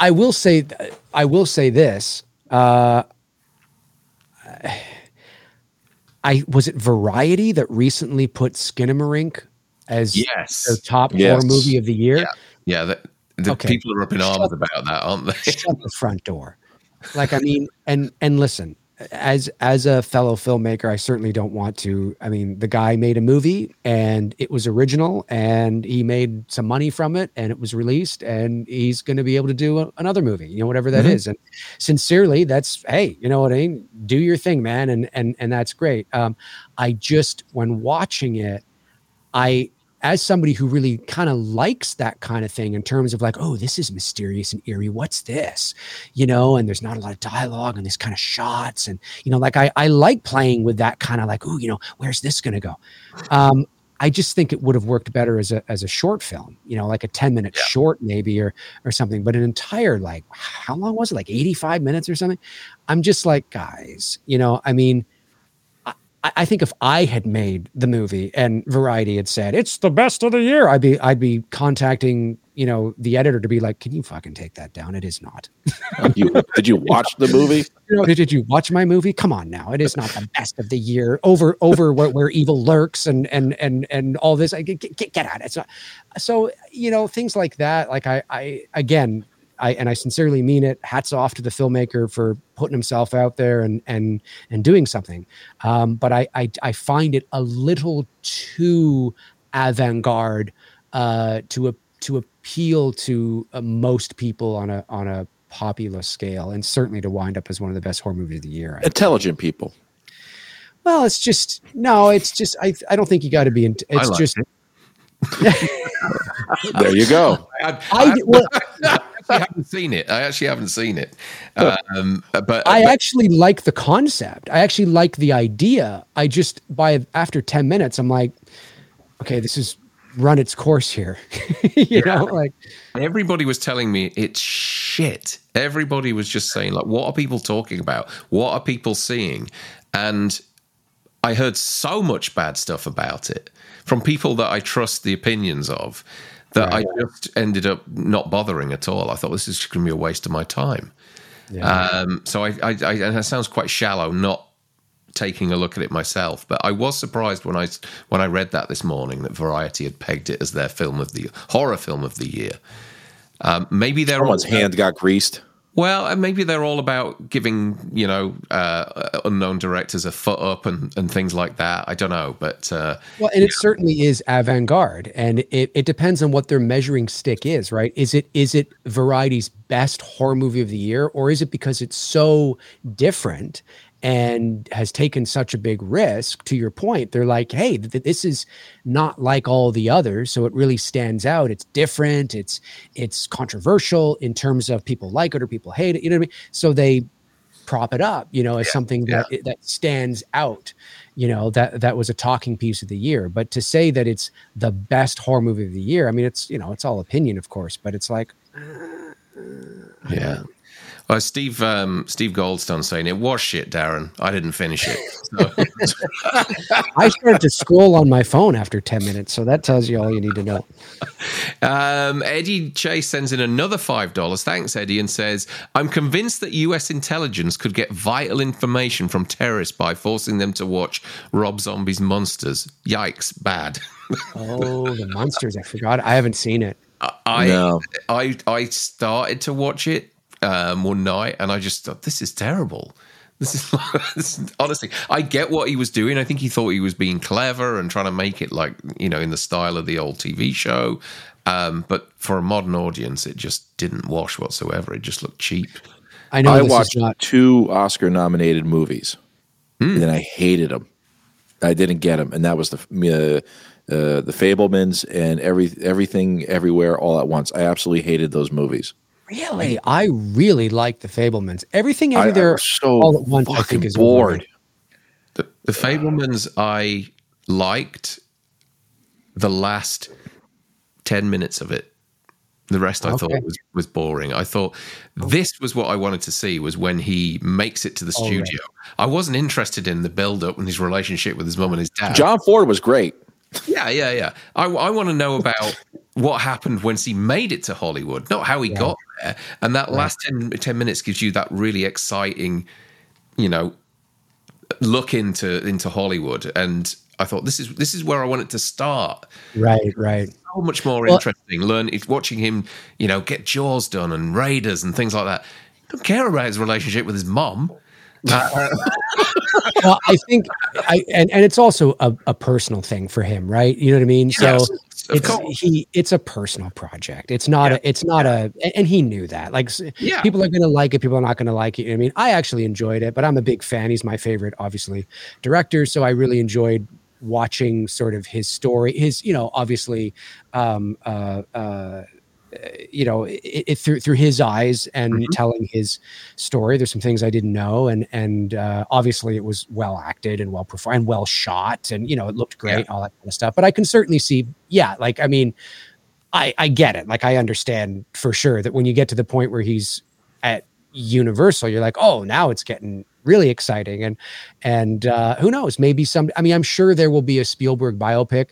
i will say th- i will say this uh i was it variety that recently put skinamarink as yes. their top Yes. horror movie of the year Yeah. Yeah. The, the Okay. people are up in arms about that, aren't they? shut the front door. *laughs* Like I mean, and and listen, as as a fellow filmmaker, I certainly don't want to. I mean, the guy made a movie and it was original, and he made some money from it, and it was released, and he's going to be able to do a, another movie, you know, whatever that Mhm. is. And sincerely, that's hey, you know what I mean. Do your thing, man, and and and that's great. Um, I just when watching it, I as somebody who really kind of likes that kind of thing in terms of like, oh, this is mysterious and eerie. What's this? You know, and there's not a lot of dialogue and this kind of shots. And, you know, like I, I like playing with that kind of like, oh, you know, where's this going to go? Um, I just think it would have worked better as a, as a short film, you know, like a 10 minute Yeah. short maybe, or, or something, but an entire, like, how long was it? Like 85 minutes or something. I'm just like, guys, you know, I mean, I, I think if I had made the movie and Variety had said it's the best of the year, I'd be I'd be contacting you know the editor to be like, can you fucking take that down? It is not. You, did you watch the movie? *laughs* You know, did, you watch my movie? Come on now, it is not the best of the year. Over over *laughs* where, where evil lurks and and and and all this. I get, get, get out. It's not. So you know things like that. Like I I again. I, and I sincerely mean it. Hats off to the filmmaker for putting himself out there and and and doing something. Um, but I, I I find it a little too avant-garde uh, to a, to appeal to uh, most people on a on a popular scale, and certainly to wind up as one of the best horror movies of the year. I- Intelligent people. well, it's just no, it's just I I don't think you got to be. In, I it's liked just *laughs* There you go. I, I, I well, actually haven't seen it. I actually haven't seen it. Um, but I but- actually like the concept. I actually like the idea. I just by after 10 minutes I'm like okay, this is run its course here. *laughs* you know, like everybody was telling me it's shit. Everybody was just saying, like, what are people talking about? What are people seeing? And I heard so much bad stuff about it from people that I trust the opinions of that Right. I just ended up not bothering at all. I thought this is going to be a waste of my time. yeah. Um, so I, I, I, and that sounds quite shallow, not taking a look at it myself, but I was surprised when I when I read that this morning that Variety had pegged it as their film of the horror film of the year. Um, maybe they're Someone's hand got greased. Well, maybe they're all about giving you know uh, unknown directors a foot up and, and things like that. I don't know, but uh, Well, and it certainly is avant-garde, and it, it depends on what their measuring stick is, right? Is it is it Variety's best horror movie of the year, or is it because it's so different and has taken such a big risk? To your point, they're like, hey, th- this is not like all the others, so it really stands out. It's different. It's it's controversial in terms of people like it or people hate it. You know what I mean? So they prop it up, you know, as something that that stands out. You know that that was a talking piece of the year. But to say that it's the best horror movie of the year, I mean, it's you know, it's all opinion, of course, but it's like uh, yeah. Well, Steve um, Steve Goldstone saying it was shit, Darren. I didn't finish it. So, *laughs* I started to scroll on my phone after ten minutes, so that tells you all you need to know. Um, Eddie Chase sends in another $5. Thanks, Eddie, and says, I'm convinced that US intelligence could get vital information from terrorists by forcing them to watch Rob Zombie's Munsters. Yikes, bad. Oh, the Munsters! I forgot. I haven't seen it. I, No. I, I started to watch it um, one night and I just thought, this is terrible. This is, *laughs* this is- honestly, I get what he was doing. I think he thought he was being clever and trying to make it like, you know, in the style of the old TV show. Um, but for a modern audience, it just didn't wash whatsoever. It just looked cheap. I know I watched not. two Oscar nominated movies, Hmm. and then I hated them. I didn't get them, and that was the uh, uh, the Fabelmans and every everything everywhere all at once. I absolutely hated those movies. Really, I really like the Fabelmans. Everything I, I everywhere was so all at once. I fucking think is bored. The, the Fabelmans, I liked the last 10 minutes of it. The rest I Okay. thought was, was boring. I thought this was what I wanted to see was when he makes it to the Oh, right. studio. I wasn't interested in the build up and his relationship with his mum and his dad. John Ford was great. Yeah, yeah, yeah. I, I want to know about what happened once he made it to Hollywood, not how he got there. And that last 10, 10 minutes gives you that really exciting, you know, look into into Hollywood. And I thought this is this is where I want it to start. Right, right. So much more Well- interesting. Learn it's watching him, you know, get Jaws done and Raiders and things like that. Don't care about his relationship with his mom. *laughs* well, I think, I and, and it's also a, a personal thing for him, right? You know what I mean? So Yes, of it's course. he it's a personal project. It's not a it's not a and- he knew that. Like Yeah. people are going to like it, people are not going to like it. You know what I mean, I actually enjoyed it, but I'm a big fan. He's my favorite, obviously, director. So I really enjoyed watching sort of his story. His, you know, obviously, um, uh, uh, you know, it, it through through his eyes and Mm-hmm. telling his story. There's some things I didn't know, and and uh, obviously it was well acted and well performed and well shot, and you know it looked great, all that kind of stuff. But I can certainly see, yeah, like I mean, I I get it, like I understand for sure that when you get to the point where he's at Universal, you're like, oh, now it's getting really exciting, and and uh, who knows, maybe some. I mean, I'm sure there will be a Spielberg biopic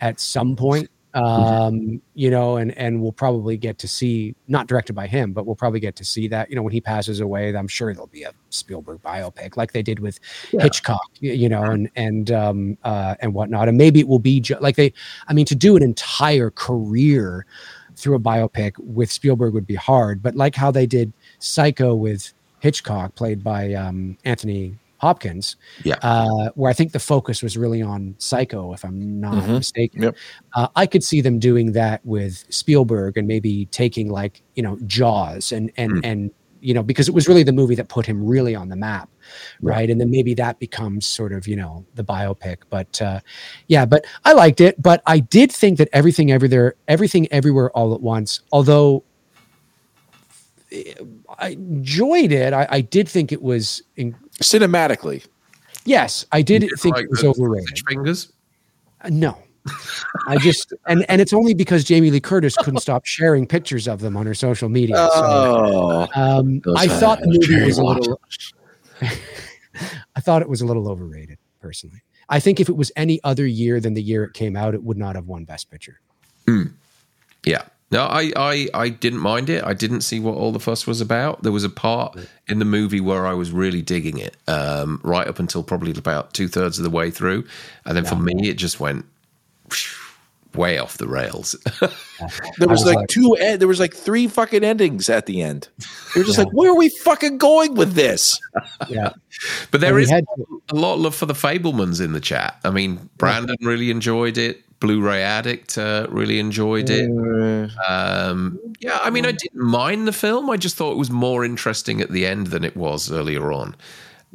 at some point um you know and and we'll probably get to see not directed by him but we'll probably get to see that you know when he passes away i'm sure there'll be a spielberg biopic like they did with hitchcock you know and and um uh and whatnot. And maybe it will be ju- like they i mean to do an entire career through a biopic with spielberg would be hard but like how they did psycho with hitchcock played by um anthony hopkins Yeah. uh, where I think the focus was really on Psycho, if I'm not Mhm. mistaken. Yep. Uh, I could see them doing that with Spielberg and maybe taking like you know Jaws and and and you know because it was really the movie that put him really on the map, right? And then maybe that becomes sort of you know the biopic. But uh, yeah, but I liked it. But I did think that everything everywhere, everything everywhere, all at once, although. I enjoyed it. I, I did think it was in, Cinematically, Yes, I did think Like it was overrated. Fingers. Uh, No, I just *laughs* and and it's only because Jamie Lee Curtis couldn't stop sharing pictures of them on her social media. So, oh, um, those, I thought the movie was a little. *laughs* I thought it was a little overrated, personally. I think if it was any other year than the year it came out, it would not have won Best Picture. Yeah, No, I, I, I didn't mind it. I didn't see what all the fuss was about. There was a part in the movie where I was really digging it, um, right up until probably about two thirds of the way through, and then for me, it just went way off the rails. *laughs* There was, was like, like- two. En- there was like three fucking endings at the end. You're just Yeah. like, where are we fucking going with this? Yeah. but there And is had a lot of love for the Fabelmans in the chat. I mean, Brandon really enjoyed it. Blu-ray Addict uh, really enjoyed it. Um, yeah, I mean, I didn't mind the film. I just thought it was more interesting at the end than it was earlier on.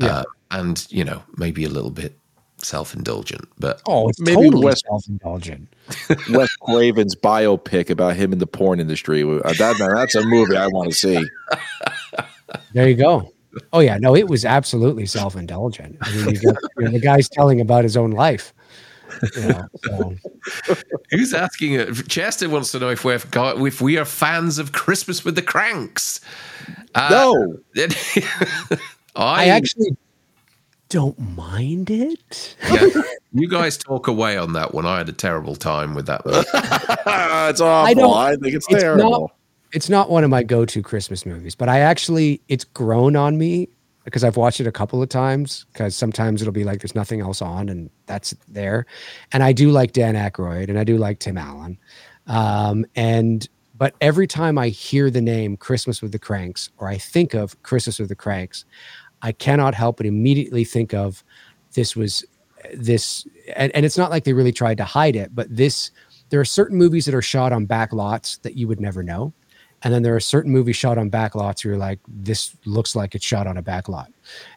Uh, and, you know, maybe a little bit self indulgent. But Oh, it's Maybe totally West- self-indulgent. *laughs* Wes Craven's biopic about him in the porn industry. Uh, That, that's a movie I want to see. There you go. Oh yeah, no, it was absolutely self-indulgent. I mean, you got you know, the guy's telling about his own life. You know, so, *laughs* who's asking it? Chester wants to know if we're if we are fans of Christmas with the Cranks. Uh, No, *laughs* I, I actually don't mind it. yeah, *laughs* you guys talk away on that one. I had a terrible time with that. it's awful. I, don't- think it's, it's terrible. not- It's not one of my go-to Christmas movies, but I actually it's grown on me because I've watched it a couple of times. Because sometimes it'll be like there's nothing else on, and that's there. And I do like Dan Aykroyd, and I do like Tim Allen. Um, and but every time I hear the name Christmas with the Cranks, or I think of Christmas with the Cranks, I cannot help but immediately think of this was this, and, and it's not like they really tried to hide it, but this. There are certain movies that are shot on back lots that you would never know. And then there are certain movies shot on back lots where you're like, this looks like it's shot on a back lot.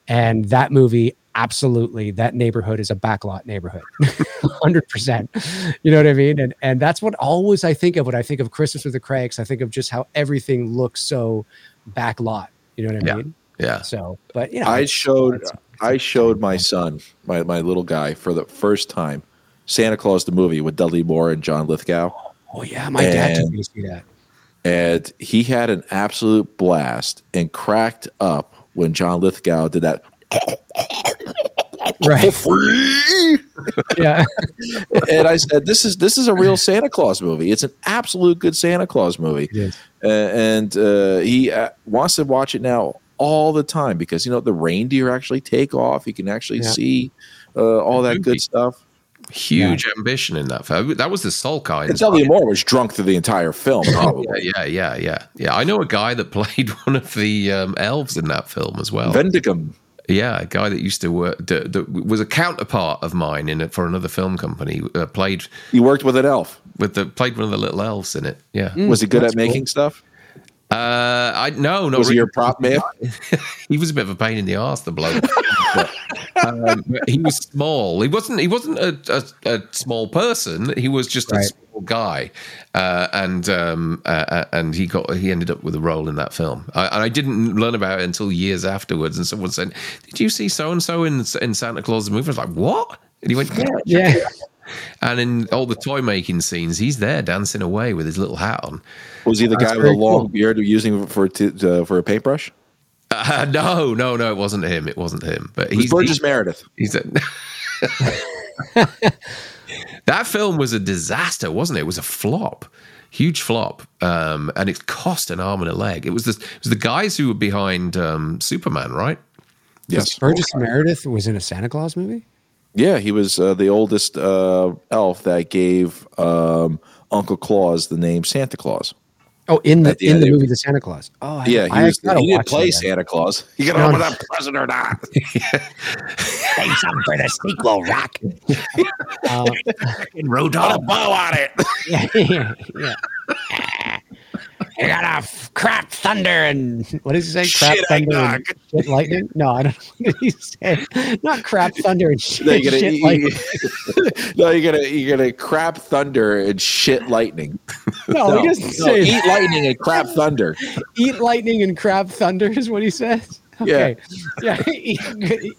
And that movie, absolutely, that neighborhood is a backlot neighborhood. *laughs* 100%. You know what I mean? And and that's what always I think of when I think of Christmas with the Cranks. I think of just how everything looks so backlot. You know what I Yeah. mean? yeah, So, but you know, I showed it's- I showed my son, my, my little guy, for the first time, Santa Claus the movie with Dudley Moore and John Lithgow. oh yeah, my dad took me to see that. And he had an absolute blast and cracked up when John Lithgow did that. Right. *laughs* yeah. and I said, "This is this is a real Santa Claus movie. It's an absolute good Santa Claus movie." It is. Uh, and uh, he uh, wants to watch it now all the time because you know the reindeer actually take off. You can actually Yeah. see uh, all that good stuff. Huge ambition in that film. That was the Sulk And Dudley Moore was drunk through the entire film. Probably. yeah, yeah, yeah, yeah, yeah. I know a guy that *laughs* played one of the um, elves in that film as well. Vendigum. yeah, a guy that used to work that, that was a counterpart of mine in it for another film company. Uh, played He worked with an elf. with the played one of the little elves in it. Yeah. Was he good at making stuff? Uh, I no, not Was he really. your prop man? *laughs* he was a bit of a pain in the ass, the bloke. *laughs* But, um, he was small. He wasn't. He wasn't a, a, a small person. He was just a small guy, uh, and um, uh, uh, and he got he ended up with a role in that film. I, and I didn't learn about it until years afterwards. And someone said, "Did you see so and so in in Santa Claus the movie?" I was like, "What?" And he went, "Yeah." Yeah. And in all the toy making scenes, he's there dancing away with his little hat on. Was he the That's guy with a long cool. beard using for t- uh, for a paintbrush? Uh, no, no, no, it wasn't him. It wasn't him. But It was he's Burgess Meredith. He's a, *laughs* that film was a disaster, wasn't it? It was a flop, huge flop, um, and it cost an arm and a leg. It was the it was the guys who were behind um, Superman, right? Yes. Burgess Meredith was in a Santa Claus movie. Yeah, he was uh, the oldest uh, elf that gave um, Uncle Claus the name Santa Claus. Oh, in the the in the movie The Santa Claus. Oh, I, Yeah, he, I was, gotta he didn't play that. Santa Claus. *laughs* You got to No, open no. that present or not. *laughs* Say something for the sequel, Rock. *laughs* uh, Put a bow on it. yeah, yeah, yeah. You got a f- crap thunder and what does he say? Crap Shit thunder shit lightning? No, I don't know what he say. Not crap thunder and *laughs* shit, No, you're gonna, shit *laughs* you- lightning. no, you're gonna you're gonna crap thunder and shit lightning. No, he *laughs* doesn't no, say eat lightning and crap thunder. eat lightning and crap thunder is what he says. Okay. Yeah. eat,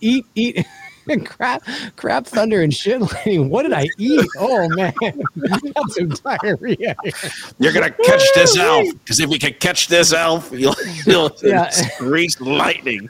eat, eat *laughs* and crab, crab thunder and shit *laughs* lightning. What did I eat? Oh man, *laughs* that's some diarrhea. You're gonna catch this elf because if you can catch this elf, you'll you'll Yeah. grease lightning.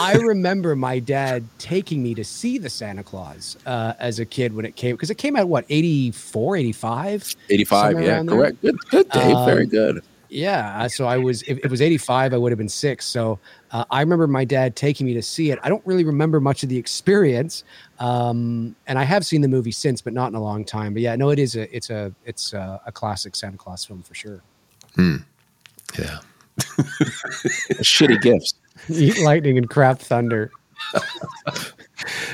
I remember my dad taking me to see the Santa Claus uh, as a kid when it came because it came out what 84, 85? 85, yeah, around there. correct. Good, good, Dave. Very Um, good. Yeah, uh, so I was if it was 85, I would have been 6. So uh, I remember my dad taking me to see it. I don't really remember much of the experience. Um, and I have seen the movie since but not in a long time. But yeah, no it is a it's a it's a, a classic Santa Claus film for sure. Yeah. *laughs* Shitty gifts. Eat *laughs* lightning and crap thunder. *laughs*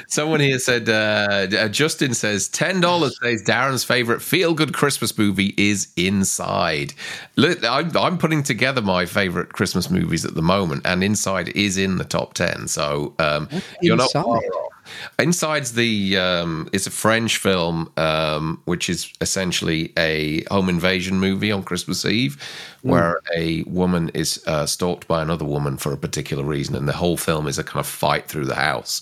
Someone here said, uh, uh, Justin says, $10 says Darren's favorite feel good Christmas movie is Inside. Look, I'm, I'm putting together my favorite Christmas movies at the moment, and Inside is in the top 10. So um, you're not far off. Inside's the um, it's a French film um, which is essentially a home invasion movie on Christmas Eve, where a woman is uh, stalked by another woman for a particular reason, and the whole film is a kind of fight through the house.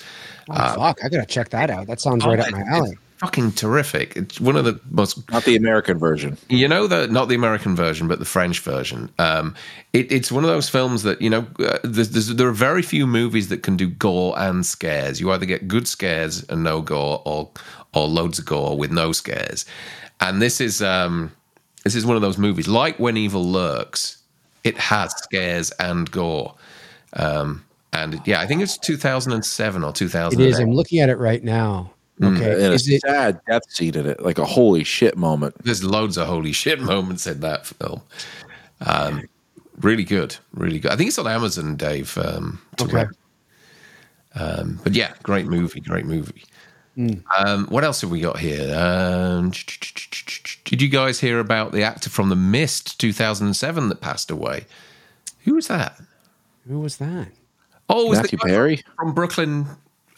Oh, fuck, I gotta check that out. That sounds right up my alley. Fucking terrific. It's one of the most Not the American version. you know the not the American version, but the French version. Um, it, it's one of those films that you know. Uh, there's, there's, there are very few movies that can do gore and scares. You either get good scares and no gore, or or loads of gore with no scares. And this is um, this is one of those movies. Like When Evil Lurks, it has scares and gore. Um, and yeah, I think it's 2007 or It 2008. is. I'm looking at it right now. Okay. And a Is it sad death scene in it, like a holy shit moment. There's loads of holy shit moments in that film. Um, really good, really good. I think it's on Amazon, Dave. Um, to Okay. Um, but yeah, great movie, great movie. Um, what else have we got here? Um, did you guys hear about the actor from The Mist 2007 that passed away? Who was that? who was that? Oh, was Matthew the guy Perry. from Brooklyn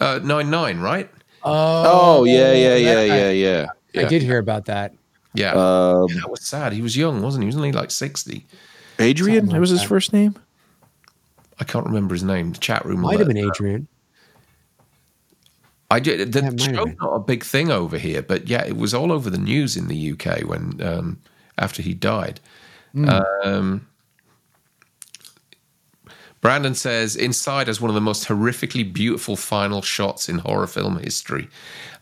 uh, Nine Nine, right? Oh, yeah, yeah, yeah, that- yeah, yeah. I did hear about that. Yeah, Um, Yeah, that was sad. He was young, wasn't he? He was only like sixty. Adrian, Something that was like his that. first name. I can't remember his name. The chat room Might have been. Adrian. I did. The Yeah, it might have show's been. not a big thing over here, but yeah, it was all over the news in the UK when um, after he died. Hmm. Um, Brandon says Inside has one of the most horrifically beautiful final shots in horror film history.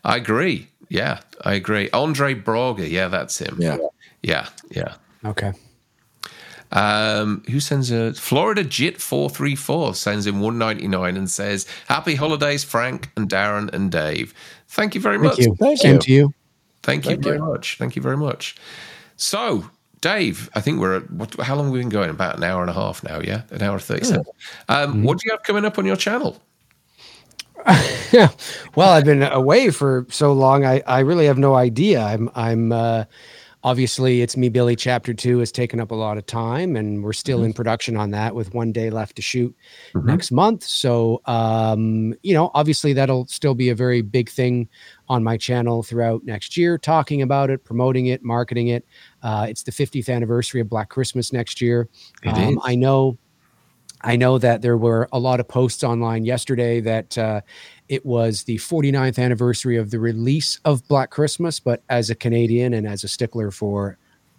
I agree. Yeah, I agree. Andre Braugher. Yeah, that's him. Yeah. yeah, yeah. Okay. Um, who sends a Florida Jit four three four sends in one ninety nine and says, "Happy holidays, Frank and Darren and Dave. Thank you very Thank much. you. Thank Same you. to you. Thank you very you. much. Thank you very much. So, Dave, I think we're at what, how long have we been going? About an hour and a half now. Yeah, an hour thirty seven. Um, Mm-hmm. What do you have coming up on your channel? Yeah. *laughs* Well, I've been away for so long. I, I really have no idea. I'm I'm uh, obviously it's me Billy chapter 2 has taken up a lot of time and we're still in production on that with one day left to shoot next month. So um you know, obviously that'll still be a very big thing on my channel throughout next year talking about it, promoting it, marketing it. Uh it's the 50th anniversary of Black Christmas next year. It um, is. I know I know that there were a lot of posts online yesterday that uh, it was the 49th anniversary of the release of Black Christmas, but as a Canadian and as a stickler for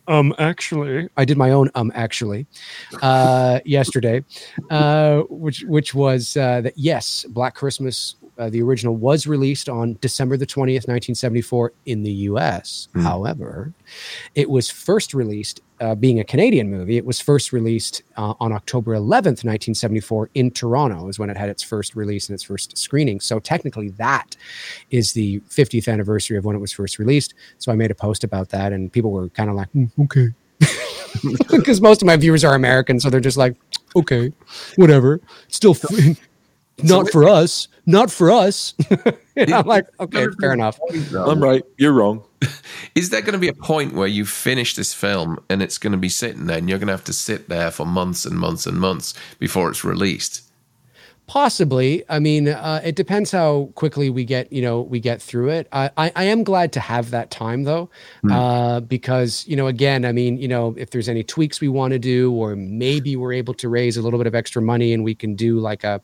um actually I did my own um actually uh yesterday uh which which was uh that yes Black Christmas uh, the original was released on December the 20th 1974 in the US however it was first released uh, being a Canadian movie it was first released uh, on October 11th 1974 in Toronto is when it had its first release and its first screening. So technically that is the 50th anniversary of when it was first released. So I made a post about that and people were kind of like "Hmm, okay. *laughs* Because most of my viewers are American, so they're just like, okay, whatever. Still, *laughs* f- not for us, not for us. *laughs* and *laughs* I'm like, okay, fair enough. I'm right. You're wrong. *laughs* Is there going to be a point where you finish this film and it's going to be sitting there and you're going to have to sit there for months and months and months before it's released? Possibly. I mean, uh, it depends how quickly we get, you know, we get through it. I, I, I am glad to have that time though, uh, because, you know, again, I mean, you know, if there's any tweaks we want to do, or maybe we're able to raise a little bit of extra money and we can do like a,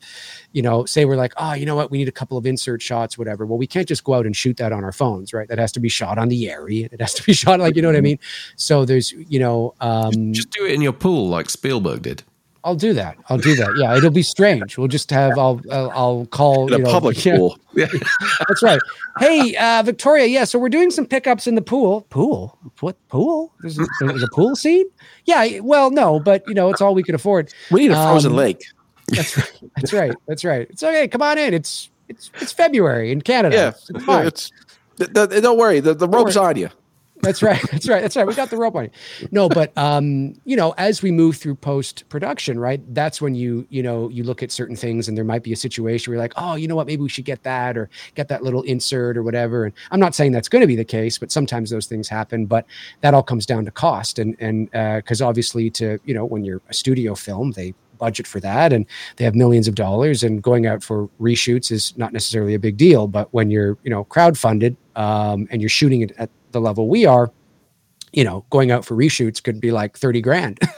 you know, say we're like, oh, you know what, we need a couple of insert shots, whatever. Well, we can't just go out and shoot that on our phones, right? That has to be shot on the ARRI. It has to be *laughs* shot like, you know what I mean? So there's, you know, um, Just do it in your pool like Spielberg did. I'll do that. I'll do that. Yeah, it'll be strange. We'll just have. I'll. I'll, I'll call. In a you know, public yeah, pool. *laughs* That's right. Hey, uh, Victoria. Yeah, so we're doing some pickups in the pool. Pool? What pool? There's a, there's a pool scene. Yeah. Well, no, but you know, it's all we could afford. We need a frozen Um, lake. That's right. That's right. That's right. It's okay. Come on in. It's it's it's February in Canada. Yeah. It's, it's fine. It's, th- th- don't worry. The, the rope's on you. That's right. That's right. That's right. We got the rope on you. No, but um, you know, as we move through post production, right? That's when you, you know, you look at certain things and there might be a situation where you're like, oh, you know what, maybe we should get that or get that little insert or whatever. And I'm not saying that's going to be the case, but sometimes those things happen. But that all comes down to cost. And and because obviously to, you know, when you're a studio film, they budget for that and they have millions of dollars and going out for reshoots is not necessarily a big deal but when you're you know crowdfunded um, and you're shooting it at the level we are you know going out for reshoots could be like 30 grand. *laughs*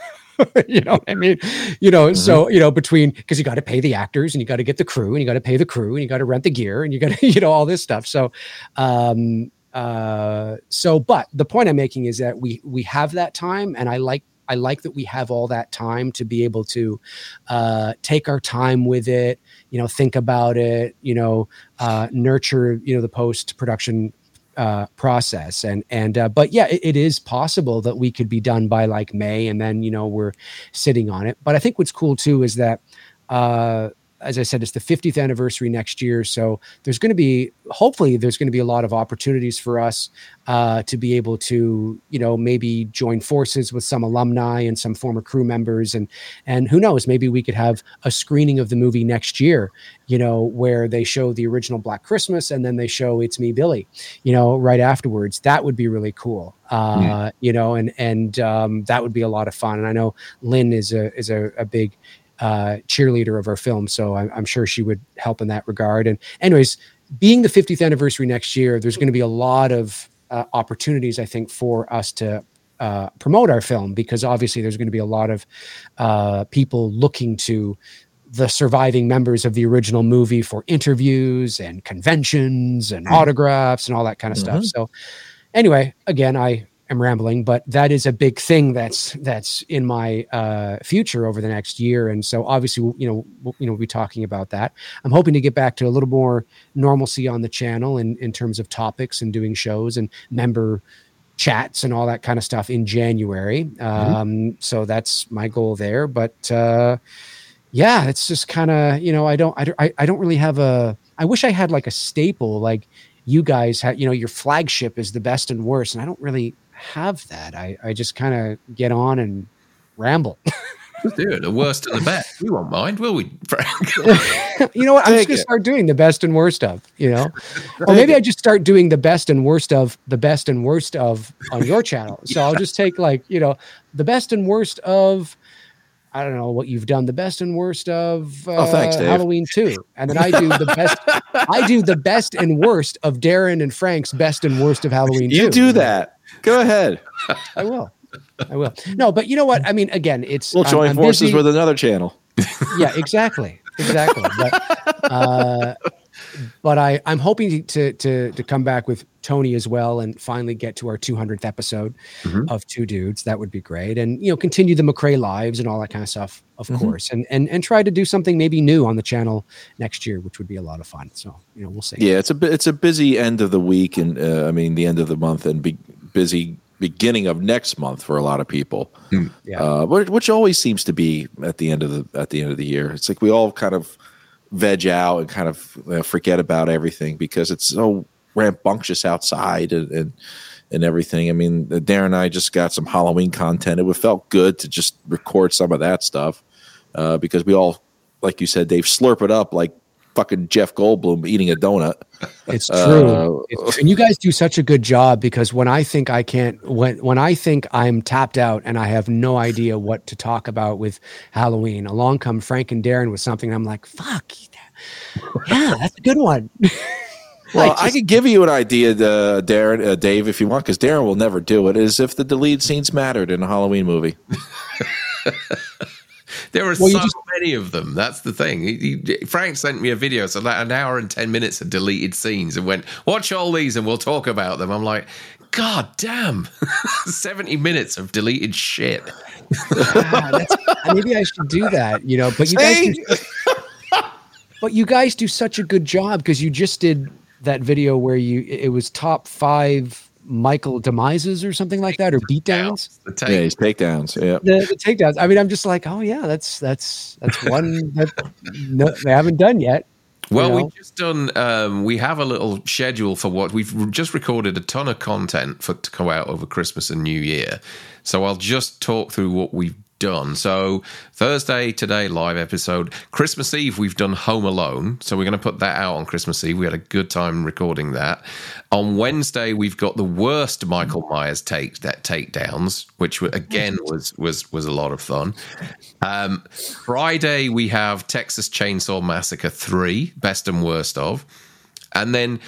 You know what i mean? You know so you know between because you got to pay the actors and you got to get the crew and you got to pay the crew and you got to rent the gear and you got to *laughs* you know all this stuff. So um uh so but the point i'm making is that we we have that time and i like I like that we have all that time to be able to uh, take our time with it, you know, think about it, you know, uh, nurture, you know, the post production uh, process. And and uh, but yeah, it, it is possible that we could be done by like May, and then you know we're sitting on it. But I think what's cool too is that. Uh, as I said, it's the 50th anniversary next year. So there's going to be, hopefully, there's going to be a lot of opportunities for us uh, to be able to, you know, maybe join forces with some alumni and some former crew members, and and who knows, maybe we could have a screening of the movie next year, you know, where they show the original Black Christmas and then they show It's Me, Billy, you know, right afterwards. That would be really cool, uh, you know, and and um, that would be a lot of fun. And I know Lynn is a is a, a big uh, cheerleader of our film. So I'm, I'm sure she would help in that regard. And, anyways, being the 50th anniversary next year, there's going to be a lot of uh, opportunities, I think, for us to uh, promote our film because obviously there's going to be a lot of uh, people looking to the surviving members of the original movie for interviews and conventions and autographs and all that kind of stuff. So, anyway, again, I am rambling, but that is a big thing that's that's in my uh, future over the next year, and so obviously, you know, we'll, you know, we'll be talking about that. I'm hoping to get back to a little more normalcy on the channel in in terms of topics and doing shows and member chats and all that kind of stuff in January. Um, so that's my goal there, but. Uh, yeah, it's just kind of you know I don't I, don't- I I don't really have a I wish I had like a staple like you guys have you know your flagship is the best and worst and I don't really have that I I just kind of get on and ramble *laughs* Let's do it. The worst and the best. We won't mind, will we, Frank? *laughs* you know what I'm just gonna start doing the best and worst of you know *laughs* or maybe I just start doing the best and worst of the best and worst of on your channel so I'll just take like you know the best and worst of I don't know what you've done. The best and worst of uh, Oh, thanks, Dave. Halloween two, and then I do the best. I do the best and worst of Darren and Frank's best and worst of Halloween. You 2. do that. Go ahead. I will. I will. No, but you know what? I mean, again, it's We'll I'm- join I'm forces busy. with another channel. yeah, exactly, exactly. But, uh, but I, I'm hoping to to to come back with Tony as well, and finally get to our 200th episode of Two Dudes. That would be great, and you know, continue the McRae lives and all that kind of stuff, of course, and and and try to do something maybe new on the channel next year, which would be a lot of fun. So you know, we'll see. Yeah, it's a it's a busy end of the week, and uh, I mean the end of the month, and be, busy beginning of next month for a lot of people. Yeah. Uh, which, which always seems to be at the end of the at the end of the year. It's like we all kind of veg out and kind of forget about everything because it's so rambunctious outside and, and and everything. I mean, Darren and I just got some Halloween content. It would felt good to just record some of that stuff uh, because we all, like you said, Dave, slurp it up like fucking Jeff Goldblum eating a donut. It's true. Uh, It's and you guys do such a good job because when I think I can't, when when I think I'm tapped out and I have no idea what to talk about with Halloween, along come Frank and Darren with something. I'm like, fuck, yeah, that's a good one. *laughs* Well, I could give you an idea, uh, Darren, uh, Dave, if you want, because Darren will never do it. Is if the deleted scenes mattered in a Halloween movie. *laughs* There were Well, you so just- many of them. That's the thing. He- he- Frank sent me a video, so like an hour and ten minutes of deleted scenes, and went, "Watch all these, and we'll talk about them." I'm like, god damn, *laughs* seventy minutes of deleted shit. Ah, that's- maybe I should do that. You know, but you guys. Do, *laughs* but you guys do such a good job because you just did that video where you it was top five Michael demises or something like that or beatdowns. The Yeah, take. his takedowns. Yeah. The, the takedowns. I mean, I'm just like, oh yeah, that's that's that's one *laughs* that no, they haven't done yet. Well, you know? we've just done. Um, we have a little schedule for what we've just recorded a ton of content for to go out over Christmas and New Year. So I'll just talk through what we've done. So Thursday today live episode. Christmas Eve we've done Home Alone. So we're going to put that out on Christmas Eve. We had a good time recording that. On Wednesday we've got the worst Michael Myers take that takedowns, which again *laughs* was was was a lot of fun. Um, Friday we have Texas Chainsaw Massacre 3, best and worst of. And then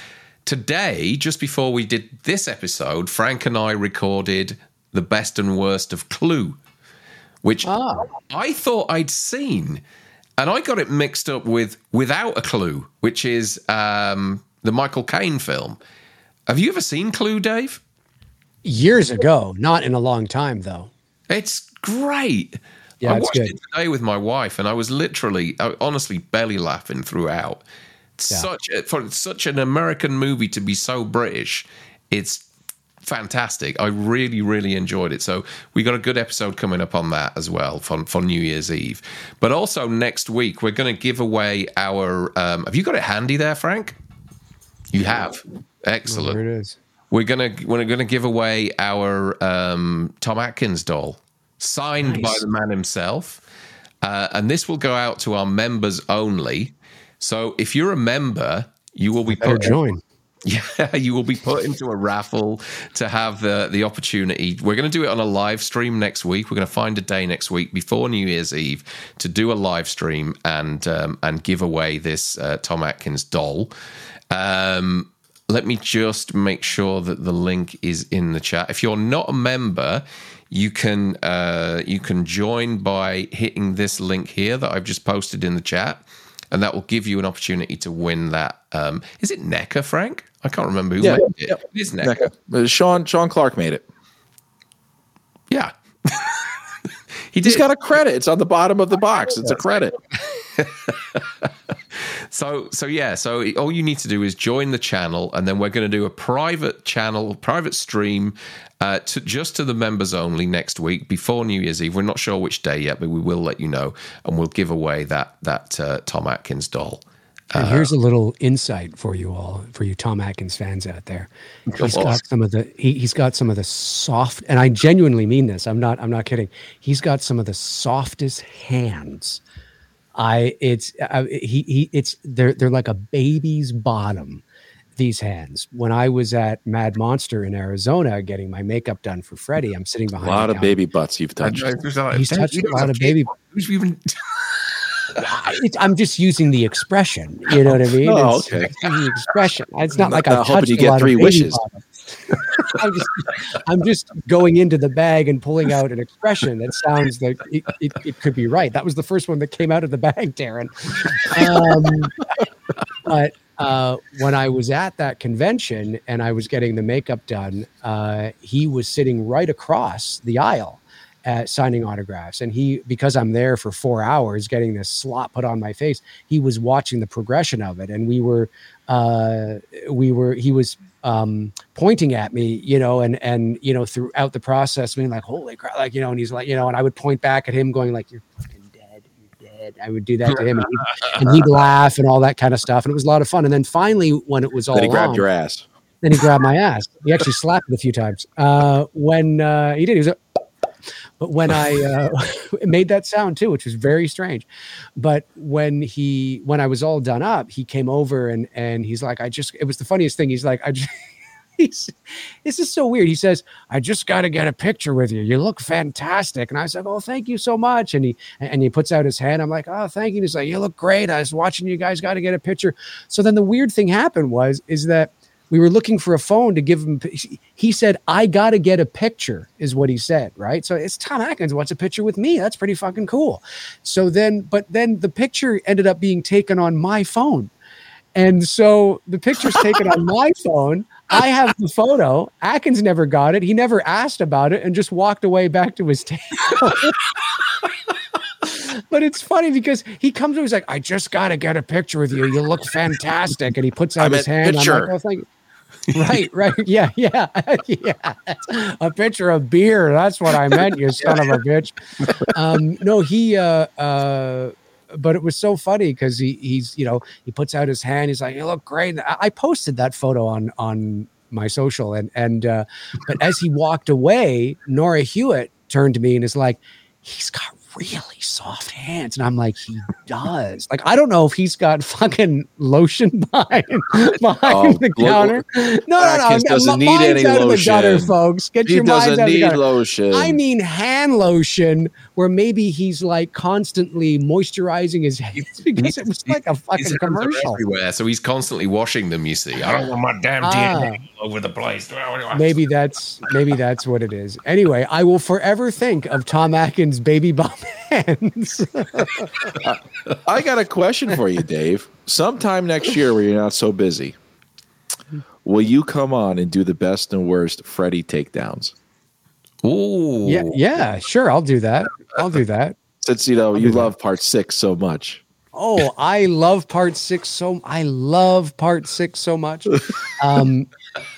today, just before we did this episode, Frank and I recorded the best and worst of Clue, which Ah. I thought I'd seen. And I got it mixed up with Without a Clue, which is um, the Michael Caine film. Have you ever seen Clue, Dave? Years ago, not in a long time though. It's great. Yeah, I it's watched good. it today with my wife, and I was literally, I, honestly, belly laughing throughout. Yeah. Such a, for such an American movie to be so British, it's fantastic. I really, really enjoyed it. So we got a good episode coming up on that as well for, for New Year's Eve. But also next week we're going to give away our. Um, have you got it handy there, Frank? You have. Excellent There it is. we're gonna we're gonna give away our um, Tom Atkins doll, signed by the man himself, uh, and this will go out to our members only. So if you're a member, you will be put join. Yeah, *laughs* you will be put into a raffle to have the the opportunity. We're going to do it on a live stream next week. We're going to find a day next week before New Year's Eve to do a live stream and um, and give away this uh, Tom Atkins doll. Um, let me just make sure that the link is in the chat. If you're not a member, you can uh, you can join by hitting this link here that I've just posted in the chat, and that will give you an opportunity to win that. Um, is it NECA, Frank? I can't remember who Yeah, made it. yep. It is NECA. NECA. Uh, Sean Sean Clark made it. Yeah. *laughs* he just got a credit. It's on the bottom of the box. It's a credit. *laughs* So so yeah, so all you need to do is join the channel, and then we're going to do a private channel, private stream, uh, to just to the members only next week before New Year's Eve. We're not sure which day yet, but we will let you know, and we'll give away that that uh, Tom Atkins doll. And here's a little insight for you all, for you Tom Atkins fans out there. He's got some of the he, he's got some of the soft, and I genuinely mean this. I'm not I'm not kidding. He's got some of the softest hands. I it's I, he he it's they're they're like a baby's bottom. These hands. When I was at Mad Monster in Arizona getting my makeup done for Freddy, I'm sitting behind A lot of counter. baby butts you've touched. He's touched a lot of baby. Who's even? *laughs* I'm just using the expression. You know what I mean? Oh, It's- okay. it's the expression. It's not I'm like hoping touched you get three wishes. *laughs* I'm just, I'm just going into the bag and pulling out an expression that sounds like it, it, it could be right. That was the first one that came out of the bag, Darren. Um, but uh, when I was at that convention and I was getting the makeup done, uh, he was sitting right across the aisle uh, signing autographs. And he, because I'm there for four hours getting this slot put on my face, he was watching the progression of it. And we were, uh, we were, he was um, pointing at me, you know, and, and, you know, throughout the process, being like, holy crap, like, you know, and he's like, you know, and I would point back at him going like, you're fucking dead, you're dead. I would do that to him and he'd, and he'd *laughs* laugh and all that kind of stuff. And it was a lot of fun. And then finally, when it was all Then he grabbed on- your ass. then he grabbed my ass. He actually slapped it a few times. Uh, when uh, he did, he was. When I *laughs* uh, *laughs* made that sound too, which was very strange. But when he, when I was all done up, he came over and and he's like, I just. It was the funniest thing. He's like, I just. *laughs* He's, this is so weird. He says, "I just got to get a picture with you. You look fantastic." And I was like, "Oh, thank you so much." And he and he puts out his hand. I'm like, "Oh, thank you." He's like, "You look great. I was watching you guys. Got to get a picture." So then the weird thing happened was is that we were looking for a phone to give him. He said, "I got to get a picture," is what he said, right? So it's Tom Atkins wants a picture with me. That's pretty fucking cool. So then, but then the picture ended up being taken on my phone, And so the picture's taken on my *laughs* phone. I have the photo. Atkins never got it. He never asked about it and just walked away back to his *laughs* table. but it's funny because he comes to he's like, I just got to get a picture with you. You look fantastic. And he puts out I his hand. I'm picture. like, oh. *laughs* right, right. Yeah, yeah, *laughs* yeah. A picture of beer. That's what I meant, you son of a bitch. Um, no, he, uh, uh, but it was so funny because he, he's, you know, he puts out his hand. He's like, you look great. I, I posted that photo on, on my social and, and, uh, but as he walked away, Nora Hewitt turned to me and is like, he's got really soft hands. And I'm like, he does. Like, I don't know if he's got *laughs* fucking lotion behind, *laughs* oh, behind Oh, the counter. No, no, no. Doesn't need any the gutter, lotion. folks. Get He your doesn't out need lotion. I mean hand lotion where maybe he's like constantly moisturizing his hands *laughs* because it was like a fucking hands commercial. everywhere, so he's constantly washing them. You see, I don't want my damn Ah. DNA all over the place. Maybe that's maybe that's what it is. Anyway, I will forever think of Tom Atkins' baby bum *laughs* hands. I got a question for you, Dave. Sometime next year, where you're not so busy, will you come on and do the best and worst Freddy takedowns? Ooh, yeah, yeah, sure, I'll do that. I'll do that. Since you know you love part six so much. Oh, I love part six so. I love part six so much. *laughs* Um,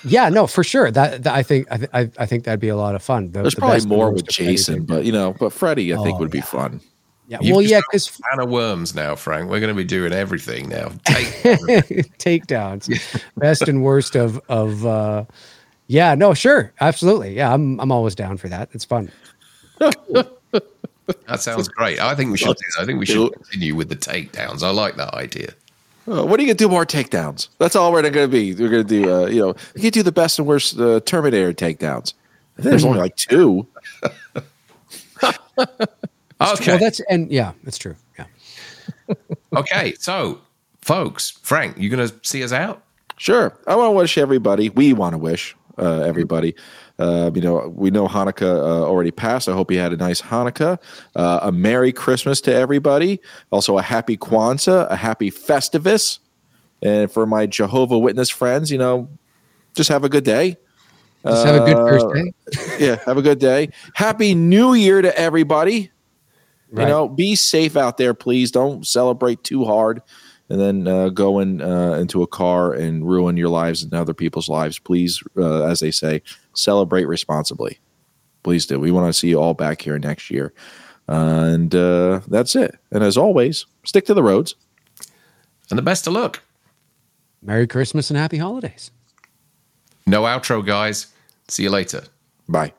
yeah, no, for sure. That, that I think I, th- I, I think that'd be a lot of fun. The- There's the probably more with Jason, Takedown. but you know, but Freddy, I think Oh, would be fun. yeah, You've well, yeah, got because a can of worms now, Frank. We're going to be doing everything now. *laughs* Take takedowns, best and worst of of. uh Yeah, no, sure, absolutely. Yeah, I'm I'm always down for that. It's fun. that sounds great. I think we should. Do that. I think we should continue with the takedowns. I like that idea. Uh, what are you gonna do more takedowns? That's all we're going to be. We're going to do. Uh, you know, you can do the best and worst uh, Terminator takedowns. There's only like two. *laughs* Okay. Well, that's and yeah, that's true. Yeah. *laughs* okay. So, folks, Frank, you going to see us out? Sure. I want to wish everybody. We want to wish uh, everybody. Uh, you know, we know Hanukkah uh, already passed. I hope you had a nice Hanukkah. Uh, a Merry Christmas to everybody. Also, a Happy Kwanzaa, a Happy Festivus. And for my Jehovah Witness friends, you know, just have a good day. Just have a good Uh, first day. *laughs* Yeah, have a good day. Happy New Year to everybody. Right. You know, be safe out there, please. Don't celebrate too hard, and then uh, go in, uh, into a car and ruin your lives and other people's lives. Please, uh, as they say, celebrate responsibly. Please do. We want to see you all back here next year, and uh, that's it. And as always, stick to the roads. And the best of luck. Merry Christmas and happy holidays. No outro, guys. See you later. Bye.